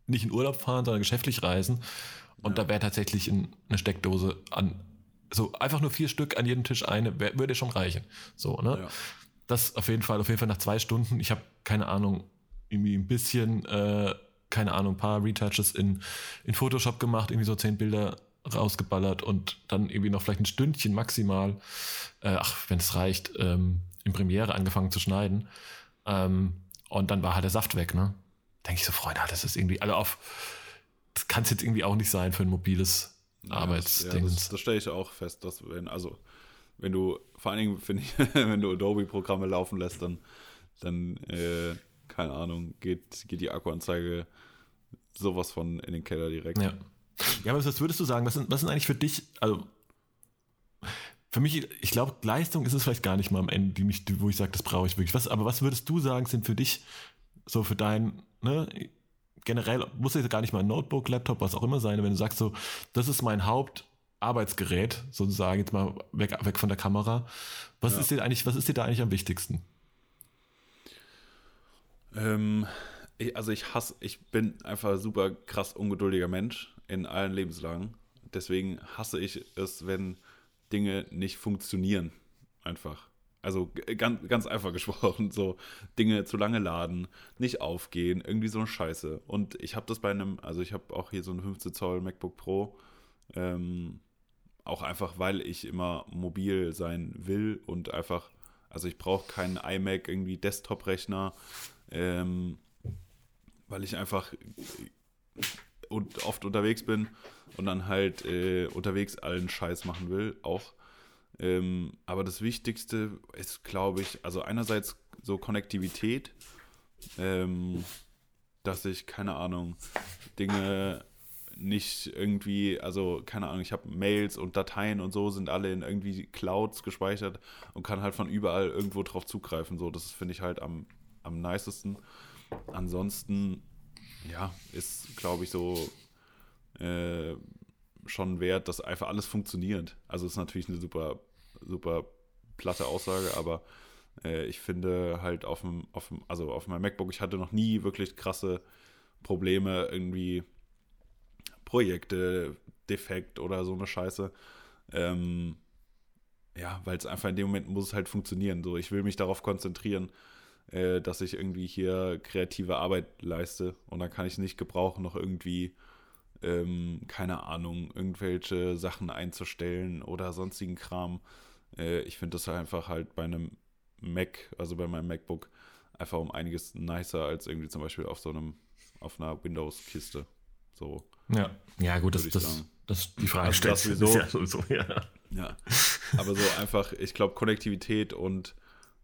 nicht in Urlaub fahren, sondern geschäftlich reisen. Und da wäre tatsächlich ein, eine Steckdose an, so einfach nur vier Stück an jedem Tisch eine, wär, würde schon reichen. So, ne? Ja. Das auf jeden Fall, auf jeden Fall nach zwei Stunden. Ich habe keine Ahnung, irgendwie ein bisschen, äh, keine Ahnung, ein paar Retouches in, in Photoshop gemacht, irgendwie so zehn Bilder rausgeballert und dann irgendwie noch vielleicht ein Stündchen maximal, äh, ach, wenn es reicht, ähm, in Premiere angefangen zu schneiden. Ähm, und dann war halt der Saft weg, ne? Denke ich so, Freunde, das ist irgendwie, also auf, das kann es jetzt irgendwie auch nicht sein für ein mobiles Ja, Arbeitsding. das, das stelle ich auch fest, dass wenn, also wenn du, vor allen Dingen finde ich, *laughs* wenn du Adobe-Programme laufen lässt, dann, dann äh, keine Ahnung, geht, geht die Akkuanzeige sowas von in den Keller direkt. Ja. Ja, aber was würdest du sagen? Was sind, was sind eigentlich für dich, also für mich, ich glaube, Leistung ist es vielleicht gar nicht mal am Ende, die mich, wo ich sage, das brauche ich wirklich. Was, aber was würdest du sagen, sind für dich so für dein, ne, generell, muss es gar nicht mal ein Notebook, Laptop, was auch immer sein, wenn du sagst so, das ist mein Hauptarbeitsgerät, sozusagen, jetzt mal weg, weg von der Kamera. Was Ja. ist dir eigentlich, was ist dir da eigentlich am wichtigsten? Ähm, also ich hasse, ich bin einfach ein super krass ungeduldiger Mensch in allen Lebenslagen. Deswegen hasse ich es, wenn Dinge nicht funktionieren. Einfach. Also ganz, ganz einfach *laughs* gesprochen, so Dinge zu lange laden, nicht aufgehen, irgendwie so eine Scheiße. Und ich habe das bei einem, also ich habe auch hier so ein 15 Zoll MacBook Pro, ähm, auch einfach, weil ich immer mobil sein will und einfach, also ich brauche keinen iMac, irgendwie Desktop-Rechner, ähm, weil ich einfach und oft unterwegs bin und dann halt äh, unterwegs allen Scheiß machen will, auch. Ähm, aber das Wichtigste ist, glaube ich, also einerseits so Konnektivität, ähm, dass ich, keine Ahnung, Dinge nicht irgendwie, also keine Ahnung, ich habe Mails und Dateien und so sind alle in irgendwie Clouds gespeichert und kann halt von überall irgendwo drauf zugreifen. So, das finde ich halt am, am nicesten. Ansonsten, ja, ist, glaube ich, so äh, schon wert, dass einfach alles funktioniert. Also ist natürlich eine super, super platte Aussage, aber äh, ich finde halt auf dem, auf dem, also auf meinem MacBook, ich hatte noch nie wirklich krasse Probleme, irgendwie Projekte, defekt oder so eine Scheiße. Ähm, ja, weil es einfach in dem Moment muss es halt funktionieren. So, ich will mich darauf konzentrieren, äh, dass ich irgendwie hier kreative Arbeit leiste und dann kann ich nicht gebrauchen, noch irgendwie, ähm, keine Ahnung, irgendwelche Sachen einzustellen oder sonstigen Kram. Äh, ich finde das einfach halt bei einem Mac, also bei meinem MacBook, einfach um einiges nicer als irgendwie zum Beispiel auf so einem, auf einer Windows-Kiste. So. Ja, ja gut, das, ich das, die Frage Also stellt sowieso. ja sowieso, ja. Ja. Aber so einfach, ich glaube, Konnektivität und,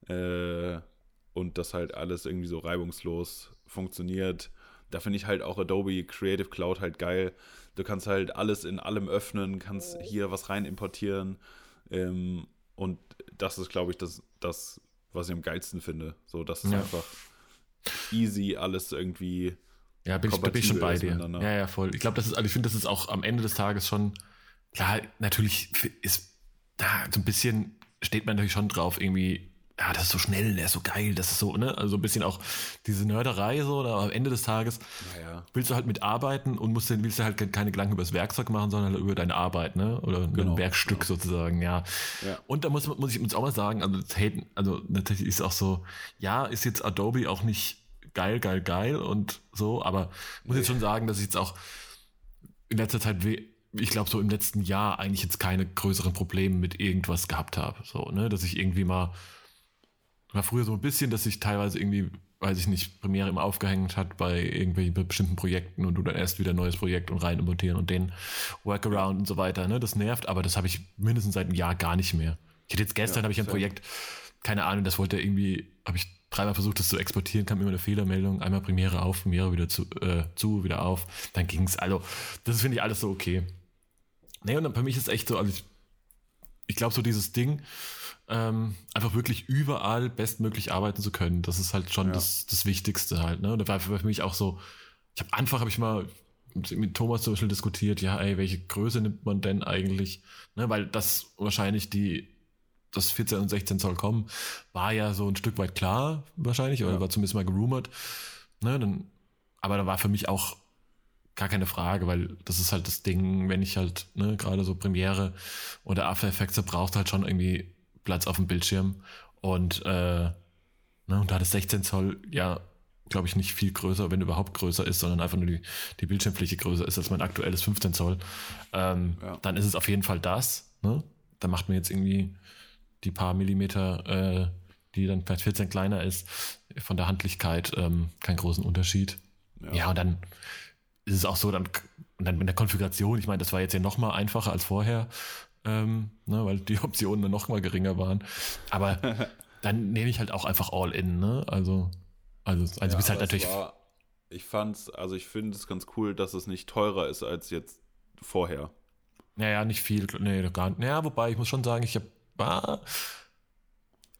äh, und das halt alles irgendwie so reibungslos funktioniert. Da finde ich halt auch Adobe Creative Cloud halt geil. Du kannst halt alles in allem öffnen, kannst hier was rein importieren. Ähm, und das ist, glaube ich, das, das, was ich am geilsten finde. So, das ist Ja. einfach easy, alles irgendwie. Ja, bin ich, bin ich schon bei dir. Ja, ja, voll. Ich glaube, das ist, also ich finde, das ist auch am Ende des Tages schon, klar, natürlich ist da so ein bisschen, steht man natürlich schon drauf, irgendwie, ja, das ist so schnell, der ist so geil, das ist so, ne? Also so ein bisschen auch diese Nörderei so, aber am Ende des Tages Naja. willst du halt mitarbeiten und musst, dann- willst du halt ke- keine Gedanken über das Werkzeug machen, sondern halt über deine Arbeit, ne? Oder Genau, ein Werkstück sozusagen, ja. Ja. Und da muss, muss ich uns auch mal sagen, also, also natürlich ist auch so, ja, ist jetzt Adobe auch nicht geil, geil, geil und so, aber muss jetzt schon sagen, dass ich jetzt auch in letzter Zeit, we- ich glaube, so im letzten Jahr eigentlich jetzt keine größeren Probleme mit irgendwas gehabt habe. So, ne, dass ich irgendwie mal, war früher so ein bisschen, dass ich teilweise irgendwie, weiß ich nicht, Premiere immer aufgehängt hat bei irgendwelchen bestimmten Projekten und du dann erst wieder ein neues Projekt und rein importieren und den Workaround und so weiter, ne, das nervt, aber das habe ich mindestens seit einem Jahr gar nicht mehr. Ich hatte jetzt gestern, Ja, habe ich ein. Projekt, keine Ahnung, das wollte irgendwie, habe ich dreimal versucht, das zu exportieren, kam immer eine Fehlermeldung, einmal Premiere auf, Premiere wieder zu, äh, zu wieder auf, dann ging's. Also, das finde ich alles so okay. Nee, und dann bei mich ist echt so, also ich, ich glaube, so dieses Ding, ähm, einfach wirklich überall bestmöglich arbeiten zu können, das ist halt schon Ja. das, das Wichtigste halt. Ne? Und da war für mich auch so, ich habe Anfang habe ich mal mit Thomas zum Beispiel diskutiert, ja, ey, welche Größe nimmt man denn eigentlich? Ne, weil das wahrscheinlich die, das 14 und 16 Zoll kommen, war ja so ein Stück weit klar, wahrscheinlich, oder Ja. war zumindest mal gerumort. Ne, dann, aber da war für mich auch gar keine Frage, weil das ist halt das Ding, wenn ich halt, ne, gerade so Premiere oder After Effects, da braucht halt schon irgendwie Platz auf dem Bildschirm. Und, äh, ne, und da das 16 Zoll ja, glaube ich, nicht viel größer, wenn überhaupt größer ist, sondern einfach nur die, die Bildschirmfläche größer ist als mein aktuelles 15 Zoll, ähm, Ja. dann ist es auf jeden Fall das. Ne? Da macht mir jetzt irgendwie die paar Millimeter, äh, die dann vielleicht 14 kleiner ist, von der Handlichkeit ähm, keinen großen Unterschied. Ja. Ja, und dann ist es auch so, dann, und dann mit der Konfiguration, ich meine, das war jetzt ja noch mal einfacher als vorher, ähm, ne, weil die *laughs* Optionen dann noch mal geringer waren. Aber *laughs* dann nehme ich halt auch einfach all in, ne? Also, also, also Ja, bist halt natürlich. War, ich fand's, also ich finde es ganz cool, dass es nicht teurer ist als jetzt vorher. Naja, nicht viel, nee, gar nicht. Naja, wobei, ich muss schon sagen, ich habe. Ah,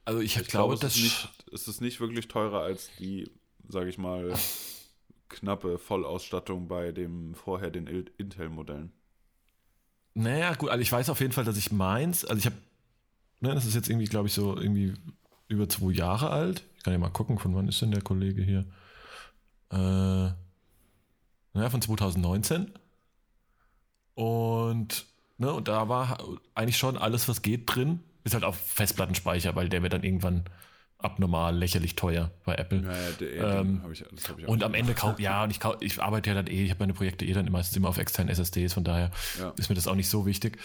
also ich, Ich glaube, es das. ist nicht, es ist nicht wirklich teurer als die, sage ich mal, *laughs* knappe Vollausstattung bei dem vorher den Intel-Modellen. Naja, gut, also ich weiß auf jeden Fall, dass ich meins, also ich habe, ne, das ist jetzt irgendwie, glaube ich, so irgendwie über zwei Jahre alt. Ich kann ja mal gucken, von wann ist denn der Kollege hier? Äh, naja, von 2019. Und, ne, und da war eigentlich schon alles, was geht, drin. Bis halt auf Festplattenspeicher, weil der wird dann irgendwann abnormal lächerlich teuer bei Apple. Ja, ja, Ähm, ich, ich Und am Ende kaum, ja, und ich, ich arbeite ja dann eh, ich habe meine Projekte eh dann meistens immer auf externen SSDs, von daher Ja. ist mir das auch nicht so wichtig.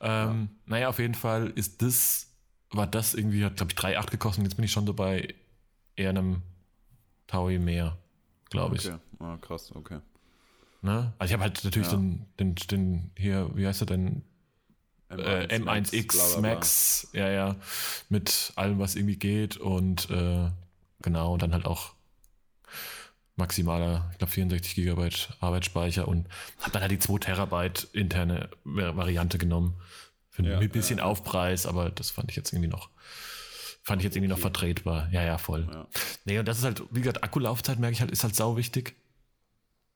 Ähm, Naja, auf jeden Fall ist das, war das irgendwie, hat glaube ich 3,8 gekostet jetzt bin ich schon so bei eher einem Taui mehr, glaube ich. Okay, ah, krass, okay. Ne? Also ich habe halt natürlich Ja. den, den, den hier, wie heißt er denn? Äh, M1X bla, bla, bla. Max, ja, ja, mit allem, was irgendwie geht und äh, genau, und dann halt auch maximaler, ich glaube 64 Gigabyte Arbeitsspeicher und habe dann halt die 2 Terabyte interne Va- Variante genommen. Für Ja, ein bisschen Aufpreis, aber das fand ich jetzt irgendwie noch, fand ich jetzt irgendwie noch vertretbar. Ja, ja, voll. Ja. Nee, und das ist halt, wie gesagt, Akkulaufzeit merke ich halt, ist halt sau wichtig.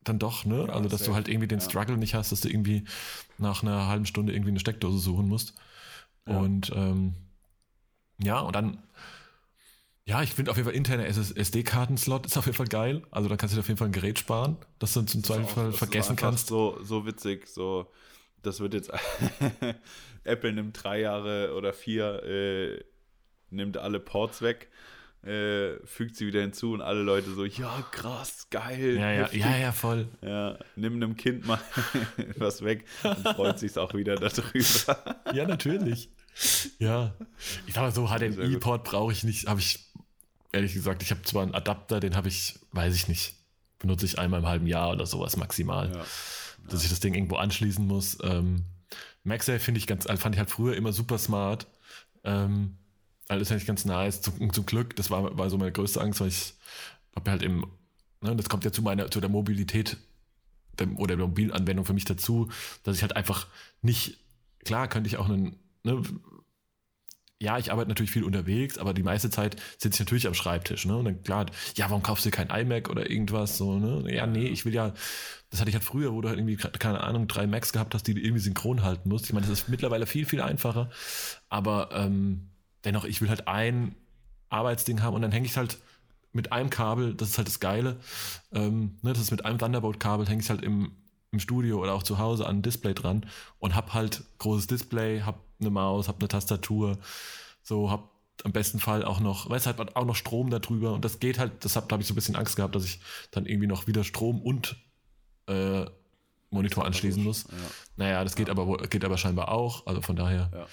Dann doch, ne? Ja, also, dass du halt irgendwie den Ja. Struggle nicht hast, dass du irgendwie nach einer halben Stunde irgendwie eine Steckdose suchen musst. Ja. Und ähm, ja, und dann, ja, ich finde auf jeden Fall interne SD-Karten-Slot ist auf jeden Fall geil. Also da kannst du dir auf jeden Fall ein Gerät sparen, dass du zum zweiten auch- Fall das ist vergessen kannst. So, so witzig, so, das wird jetzt, *laughs* Apple nimmt drei Jahre oder vier, äh, nimmt alle Ports weg, äh, fügt sie wieder hinzu und alle Leute so, ja, krass, geil. Ja, ja, ja, ja, voll. Ja, nimm einem Kind mal *laughs* was weg und freut sich auch wieder darüber. Ja, natürlich. ja. Ich sag mal so. HDMI-Port brauche ich nicht, habe ich, ehrlich gesagt, ich habe zwar einen Adapter, den habe ich, weiß ich nicht, benutze ich einmal im halben Jahr oder sowas maximal. Ja. dass ich das Ding irgendwo anschließen muss. Ähm, MagSafe finde ich ganz, fand ich halt früher immer super smart. Ähm, also das fand ich ganz nice. Zum, zum Glück, das war, war so meine größte Angst, weil ich habe halt im, ne, das kommt ja zu meiner, zu der Mobilität der, oder der Mobilanwendung für mich dazu, dass ich halt einfach nicht, klar könnte ich auch einen, ne, ja, ich arbeite natürlich viel unterwegs, aber die meiste Zeit sitze ich natürlich am Schreibtisch, ne? Und dann klar, ja, warum kaufst du kein iMac oder irgendwas so, ne? Ja, nee, ich will ja, das hatte ich halt früher, wo du halt irgendwie, keine Ahnung, drei Macs gehabt hast, die du irgendwie synchron halten musst. Ich meine, das ist mittlerweile viel, viel einfacher. Aber ähm, dennoch, ich will halt ein Arbeitsding haben und dann hänge ich halt mit einem Kabel, das ist halt das Geile, ähm, ne, das ist mit einem Thunderbolt-Kabel, hänge ich halt im, im Studio oder auch zu Hause an ein Display dran und hab halt großes Display, hab eine Maus, hab eine Tastatur, so hab am besten Fall auch noch, weißt halt auch noch Strom darüber und das geht halt, deshalb habe ich so ein bisschen Angst gehabt, dass ich dann irgendwie noch wieder Strom und äh, Monitor anschließen muss. Ja. Naja, das geht aber geht aber scheinbar auch, also von daher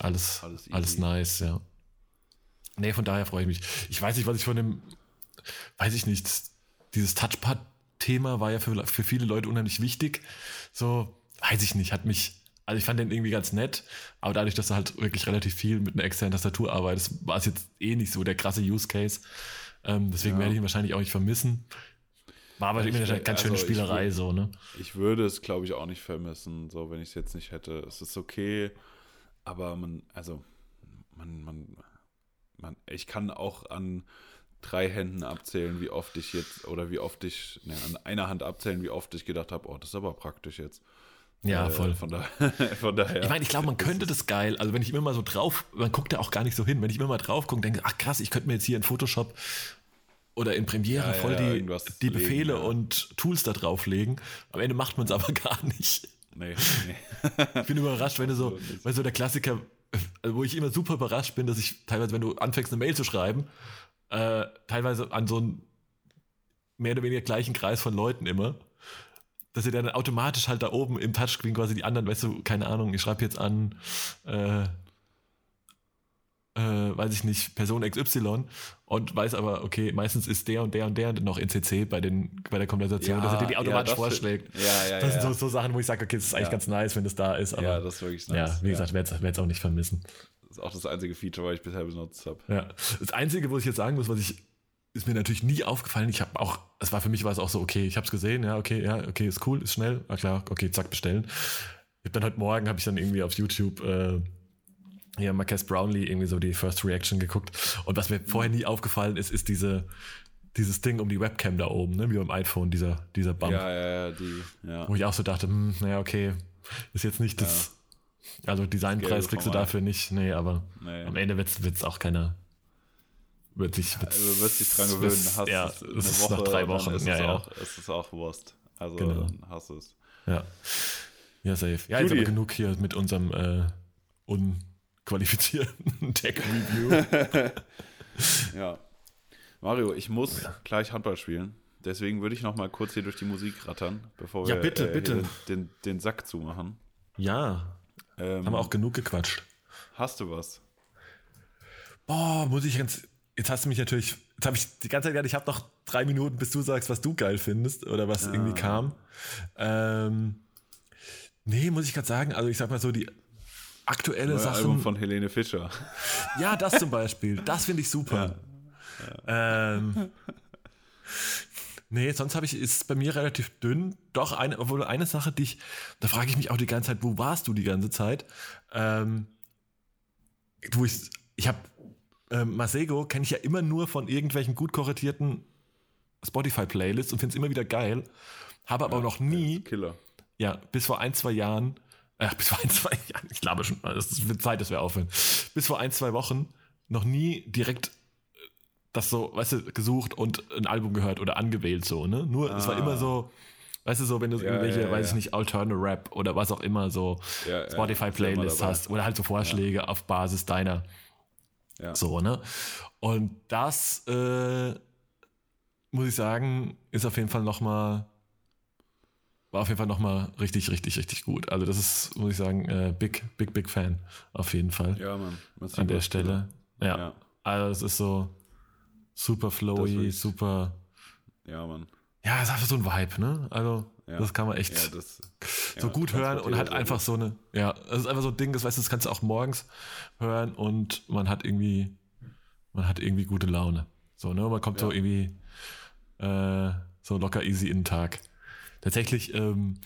alles, Alles alles, nice, ja. Nee, von daher freue ich mich. Ich weiß nicht, was ich von dem, weiß ich nicht, dieses Touchpad-Thema war ja für, für viele Leute unheimlich wichtig. So, weiß ich nicht, hat mich, also ich fand den irgendwie ganz nett, aber dadurch, dass du halt wirklich relativ viel mit einer externen Tastatur arbeitest, war es jetzt eh nicht so der krasse Use Case. Ähm, deswegen Ja. werde ich ihn wahrscheinlich auch nicht vermissen. War aber Ich immer eine ganz schöne also Spielerei, würd- so, ne? Ich würde es, glaube ich, auch nicht vermissen, so wenn ich es jetzt nicht hätte. Es ist okay, aber man, also, man, man, man, ich kann auch an drei Händen abzählen, wie oft ich jetzt, oder wie oft ich, ne, an einer Hand abzählen, wie oft ich gedacht habe, oh, das ist aber praktisch jetzt. Ja, Äh, voll. Von, da, *laughs* von daher. Ich meine, ich glaube, man könnte das geil. Also wenn ich immer mal so drauf, man guckt ja auch gar nicht so hin. Wenn ich immer mal drauf gucke, denke, ach krass, ich könnte mir jetzt hier in Photoshop oder in Premiere Ja, voll ja, die, die legen, Befehle ja. und Tools da drauflegen. Am Ende macht man es aber *laughs* gar nicht. nee, nee. Ich bin überrascht, wenn du so, *laughs* So weißt du, der Klassiker, also wo ich immer super überrascht bin, dass ich teilweise, wenn du anfängst, eine Mail zu schreiben, äh, teilweise an so einen mehr oder weniger gleichen Kreis von Leuten immer, dass ihr dann automatisch halt da oben im Touchscreen quasi die anderen, weißt du, keine Ahnung, ich schreibe jetzt an, äh, äh, weiß ich nicht, Person XY und weiß aber, okay, meistens ist der und der und der noch in CC bei, den, bei der Konversation, dass er dir die automatisch das- vorschlägt. Ja, ja, Das ja. sind so, so Sachen, wo ich sage, okay, das ist eigentlich Ja. ganz nice, wenn das da ist. Aber ja, das ist wirklich ja, nice. wie gesagt, werde es auch nicht vermissen. Das ist auch das einzige Feature, was ich bisher benutzt habe. Ja. Das Einzige, was ich jetzt sagen muss, was ich, ist mir natürlich nie aufgefallen. Ich habe auch, es war für mich war es auch so, okay, ich habe es gesehen, ja, okay, ja, okay, ist cool, ist schnell, na klar, okay, zack, bestellen. Ich dann heute Morgen, habe ich dann irgendwie auf YouTube äh, hier Marques Brownlee irgendwie so die First Reaction geguckt. Und was mir vorher nie aufgefallen ist, ist diese, dieses Ding um die Webcam da oben, ne, wie beim iPhone, dieser, dieser Bump. Ja, ja, ja, die, ja. Wo ich auch so dachte, hm, naja, okay, ist jetzt nicht das. Also Designpreis kriegst du dafür nicht, nee, aber Nee. am Ende wird es auch keiner. Wird sich, wird's, Also, du wirst dich dran gewöhnen. Hast ja, es Woche, nach drei Wochen. Ist Ja, es ja. Auch, ist es auch Wurst. Also Genau. dann hast du es. ja. Ja, safe. Ja, jetzt Judy. aber genug hier mit unserem äh, unqualifizierten *laughs* Tech-Review. *laughs* Ja. Mario, ich muss gleich Handball spielen. Deswegen würde ich noch mal kurz hier durch die Musik rattern, bevor wir Ja, bitte, hier bitte. Den, den, Sack zumachen. ja, Ähm, haben wir auch genug gequatscht. Hast du was? Boah, muss ich ganz jetzt hast du mich natürlich, jetzt habe ich die ganze Zeit gedacht, ich habe noch drei Minuten, bis du sagst, was du geil findest oder was irgendwie kam. Ähm, nee, muss ich gerade sagen, also ich sag mal so, die aktuelle Neue Sachen. Album von Helene Fischer. Ja, das zum Beispiel. Das finde ich super. Ähm, nee, sonst habe ich, ist bei mir relativ dünn. Doch, eine, obwohl eine Sache, die ich, da frage ich mich auch die ganze Zeit, wo warst du die ganze Zeit? Ähm, wo ich, ich habe, ähm, Masego kenne ich ja immer nur von irgendwelchen gut korrigierten Spotify-Playlists und finde es immer wieder geil. Habe aber noch nie, Killer. ja, bis vor ein, zwei Jahren, äh, *laughs* bis vor ein, zwei Jahren, ich glaube schon, es ist Zeit, dass wir aufhören, bis vor ein, zwei Wochen noch nie direkt äh, das so, weißt du, gesucht und ein Album gehört oder angewählt so, ne? Nur, es war Ah. immer so, weißt du, so, wenn du Ja, irgendwelche, ja, weiß ja. ich nicht, Alternative Rap oder was auch immer, so Ja, ja, Spotify-Playlists ja hast oder halt so Vorschläge auf Basis deiner, Ja. so, ne? Und das, äh, muss ich sagen, ist auf jeden Fall nochmal, war auf jeden Fall nochmal richtig, richtig, richtig gut. Also das ist, muss ich sagen, äh, big, big, big Fan auf jeden Fall Ja, Mann. Massiv an der Stelle. Ja. Ja. Also es ist so super flowy, super. Ja, Mann. Ja, es ist einfach so ein Vibe, ne? Also Ja. das kann man echt Ja, das, so gut hören und hat einfach so eine, ja, es ist einfach so ein Ding, das weißt du, das kannst du auch morgens hören und man hat irgendwie, man hat irgendwie gute Laune. So, ne? Man kommt so irgendwie äh, so locker easy in den Tag. Tatsächlich, ähm,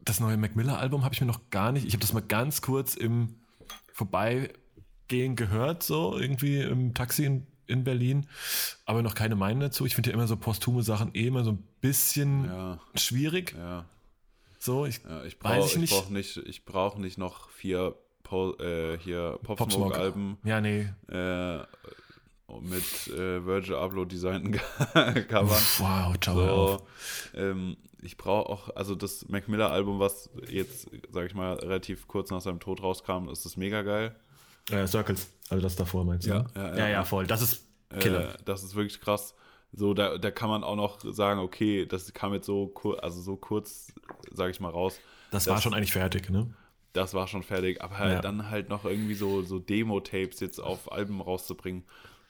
das neue Mac Miller Album habe ich mir noch gar nicht, ich habe das mal ganz kurz im Vorbeigehen gehört, so irgendwie im Taxi in, in Berlin, aber noch keine Meinung dazu. Ich finde ja immer so posthume Sachen eh immer so ein bisschen Ja, schwierig. ja. So, ich, ja ich Weiß brauche ich ich nicht. brauch nicht, ich brauch nicht noch vier po, äh, hier Pop Smoke. Pop-Smoke-Alben Ja, nee. äh, mit äh, Virgil Abloh designten *laughs* Covern. Wow, ciao. So, ähm, ich brauche auch, also das Mac Miller Album, was jetzt, sag ich mal, relativ kurz nach seinem Tod rauskam, ist das mega geil. Äh, Circles, also das davor meinst du? Ja, ne? ja, ja, ja, ja, voll. Das ist Killer. Äh, das ist wirklich krass. So, da, da kann man auch noch sagen, okay, das kam jetzt so kurz, also so kurz, sag ich mal, raus. das, war schon eigentlich fertig, ne? Das war schon fertig, aber halt Ja. dann halt noch irgendwie so, so Demo-Tapes jetzt auf Alben rauszubringen.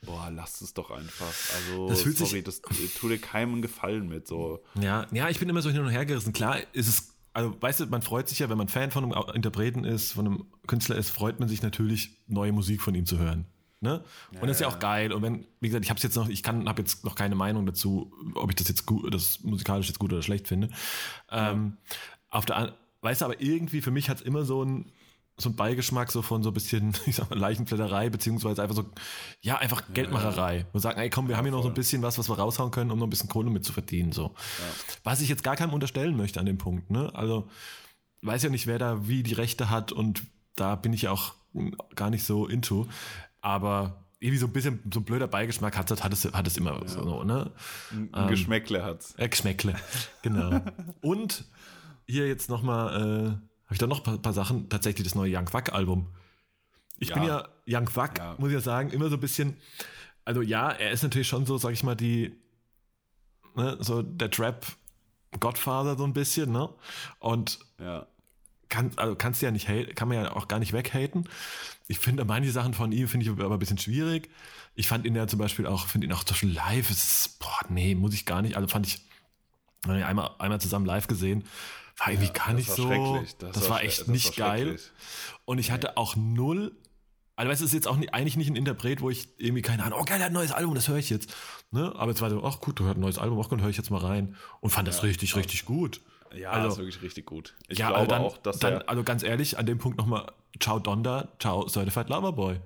Boah, lasst es doch einfach. Also, Das fühlt sich- sorry, das tut dir keinem Gefallen mit. So. Ja, ja, ich bin immer so hin und her gerissen. Klar ist es, also weißt du, man freut sich ja, wenn man Fan von einem Interpreten ist, von einem Künstler ist, freut man sich natürlich, neue Musik von ihm zu hören. Ne? und das ist ja auch geil. Und wenn, wie gesagt, ich habe jetzt noch, ich kann, habe jetzt noch keine Meinung dazu, ob ich das jetzt gut, das musikalisch jetzt gut oder schlecht finde. Ähm, auf der, weißt du, aber irgendwie für mich hat es immer so ein so ein Beigeschmack so von so ein bisschen, *laughs* ich sag mal, Leichenflatterei, beziehungsweise einfach so, ja, einfach Geldmacherei. Und sagen, ey, komm, wir haben hier noch so ein bisschen was, was wir raushauen können, um noch ein bisschen Kohle mit zu verdienen, so. Was ich jetzt gar keinem unterstellen möchte an dem Punkt, ne? Also, weiß ja nicht, wer da wie die Rechte hat und da bin ich ja auch gar nicht so into. Aber irgendwie so ein bisschen so ein blöder Beigeschmack hat es, hat es, hat es immer so, ne? Ein Geschmäckle hat's. Äh, Geschmäckle, genau. *laughs* Und hier jetzt nochmal, äh, habe ich da noch ein paar, paar Sachen, tatsächlich das neue Young Wack Album. Ich Ja. bin ja Young Wack, Ja. muss ich ja sagen, immer so ein bisschen, also ja, er ist natürlich schon so, sag ich mal, die, ne, so der Trap Godfather so ein bisschen, ne? Und Ja. kann, also kannst du ja nicht hate, kann man ja auch gar nicht weghaten. Ich finde manche Sachen von ihm finde ich aber ein bisschen schwierig. Ich fand ihn ja zum Beispiel auch, finde ihn auch Beispiel live, ist, boah, nee, muss ich gar nicht. Also fand ich, einmal, einmal zusammen live gesehen, war irgendwie gar das nicht so. Das, Das war, echt das nicht war geil. Und ich hatte auch null, also weißt es ist jetzt auch nicht, eigentlich nicht ein Interpret, wo ich irgendwie keine Ahnung, oh geil, er hat ein neues Album, das höre ich jetzt. Ne? Aber es war so, ach gut, du hört ein neues Album, ach gut, höre ich jetzt mal rein. Und fand das richtig, richtig gut. Ja, Also- das ist wirklich richtig gut. Ich ja, glaube also dann, auch, dass dann, also ganz ehrlich, an dem Punkt nochmal, ciao Donda, ciao Certified Loverboy.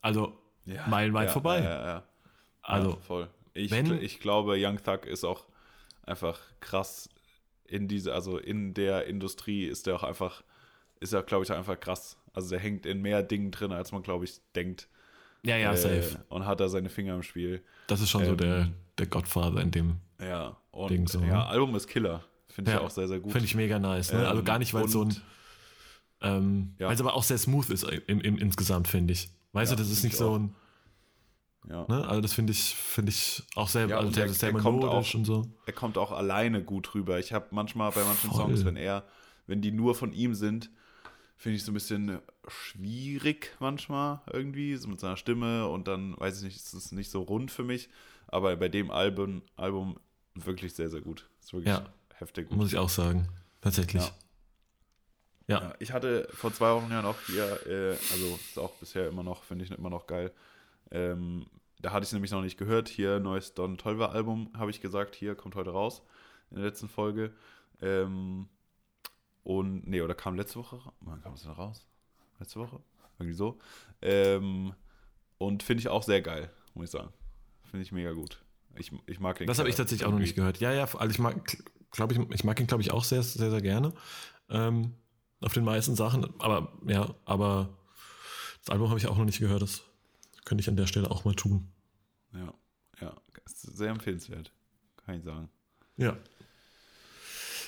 Also Ja, meilenweit ja, vorbei. Ja, ja, ja. Also ja, voll. Ich, wenn- ich glaube, Young Thug ist auch einfach krass in diese, also in der Industrie ist der auch einfach, ist er, glaube ich, einfach krass. Also der hängt in mehr Dingen drin, als man, glaube ich, denkt. ja, ja, Äh, safe. Und hat da seine Finger im Spiel. Das ist schon so ähm, der, der Godfather in dem. Ja. Und Ding so, ja, ne? Album ist Killer. Finde ich Ja, auch sehr, sehr gut. Finde ich mega nice. Ne? Ähm, also gar nicht, weil es so ein, ähm, Ja. weil es aber auch sehr smooth ist im, im, insgesamt, finde ich. Weißt Ja, du, das ist nicht ich so ein, ja. ne? Also das finde ich, finde ich auch sehr, Ja, also der- sehr der kommt auch- und so. er kommt auch alleine gut rüber. Ich habe manchmal bei manchen Voll. Songs, wenn er, wenn die nur von ihm sind, finde ich so ein bisschen schwierig manchmal irgendwie, so mit seiner Stimme und dann, weiß ich nicht, ist es nicht so rund für mich. Aber bei dem Album, Album wirklich sehr, sehr gut. Ist wirklich Ja. heftig. gut. Muss ich auch sagen. Tatsächlich. Ja. Ja. Ja, ich hatte vor zwei Wochen ja noch hier, äh, also ist auch bisher immer noch, finde ich immer noch geil. Ähm, da hatte ich es nämlich noch nicht gehört. Hier, neues Don Tolver Album, habe ich gesagt, hier kommt heute raus in der letzten Folge. Ähm, und, nee, oder kam letzte Woche? Wann kam es denn raus? Letzte Woche? Irgendwie so. Ähm, und finde ich auch sehr geil, muss ich sagen. Finde ich mega gut. Ich, ich mag den. Das habe ich tatsächlich auch noch nicht gehört. Ja, ja, also ich mag, glaube ich, ich mag ihn, glaube ich, auch sehr, sehr, sehr gerne. Ähm, auf den meisten Sachen. Aber ja, aber das Album habe ich auch noch nicht gehört. Das könnte ich an der Stelle auch mal tun. Ja, ja. Sehr empfehlenswert. Kann ich sagen. Ja.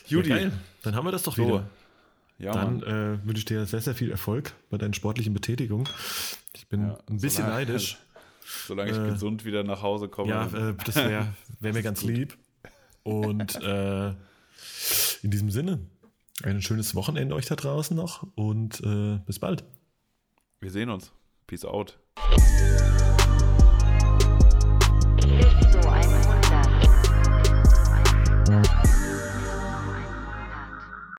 Judy. Ja. Dann haben wir das doch So. wieder. Ja, Dann äh, wünsche ich dir sehr, sehr viel Erfolg bei deinen sportlichen Betätigungen. Ich bin Ja, ein bisschen solange- neidisch. *laughs* Solange ich äh, gesund wieder nach Hause komme. Ja, äh, das wäre *laughs* wär mir ganz lieb. Und äh, in diesem Sinne, ein schönes Wochenende euch da draußen noch und äh, bis bald. wir sehen uns. Peace out.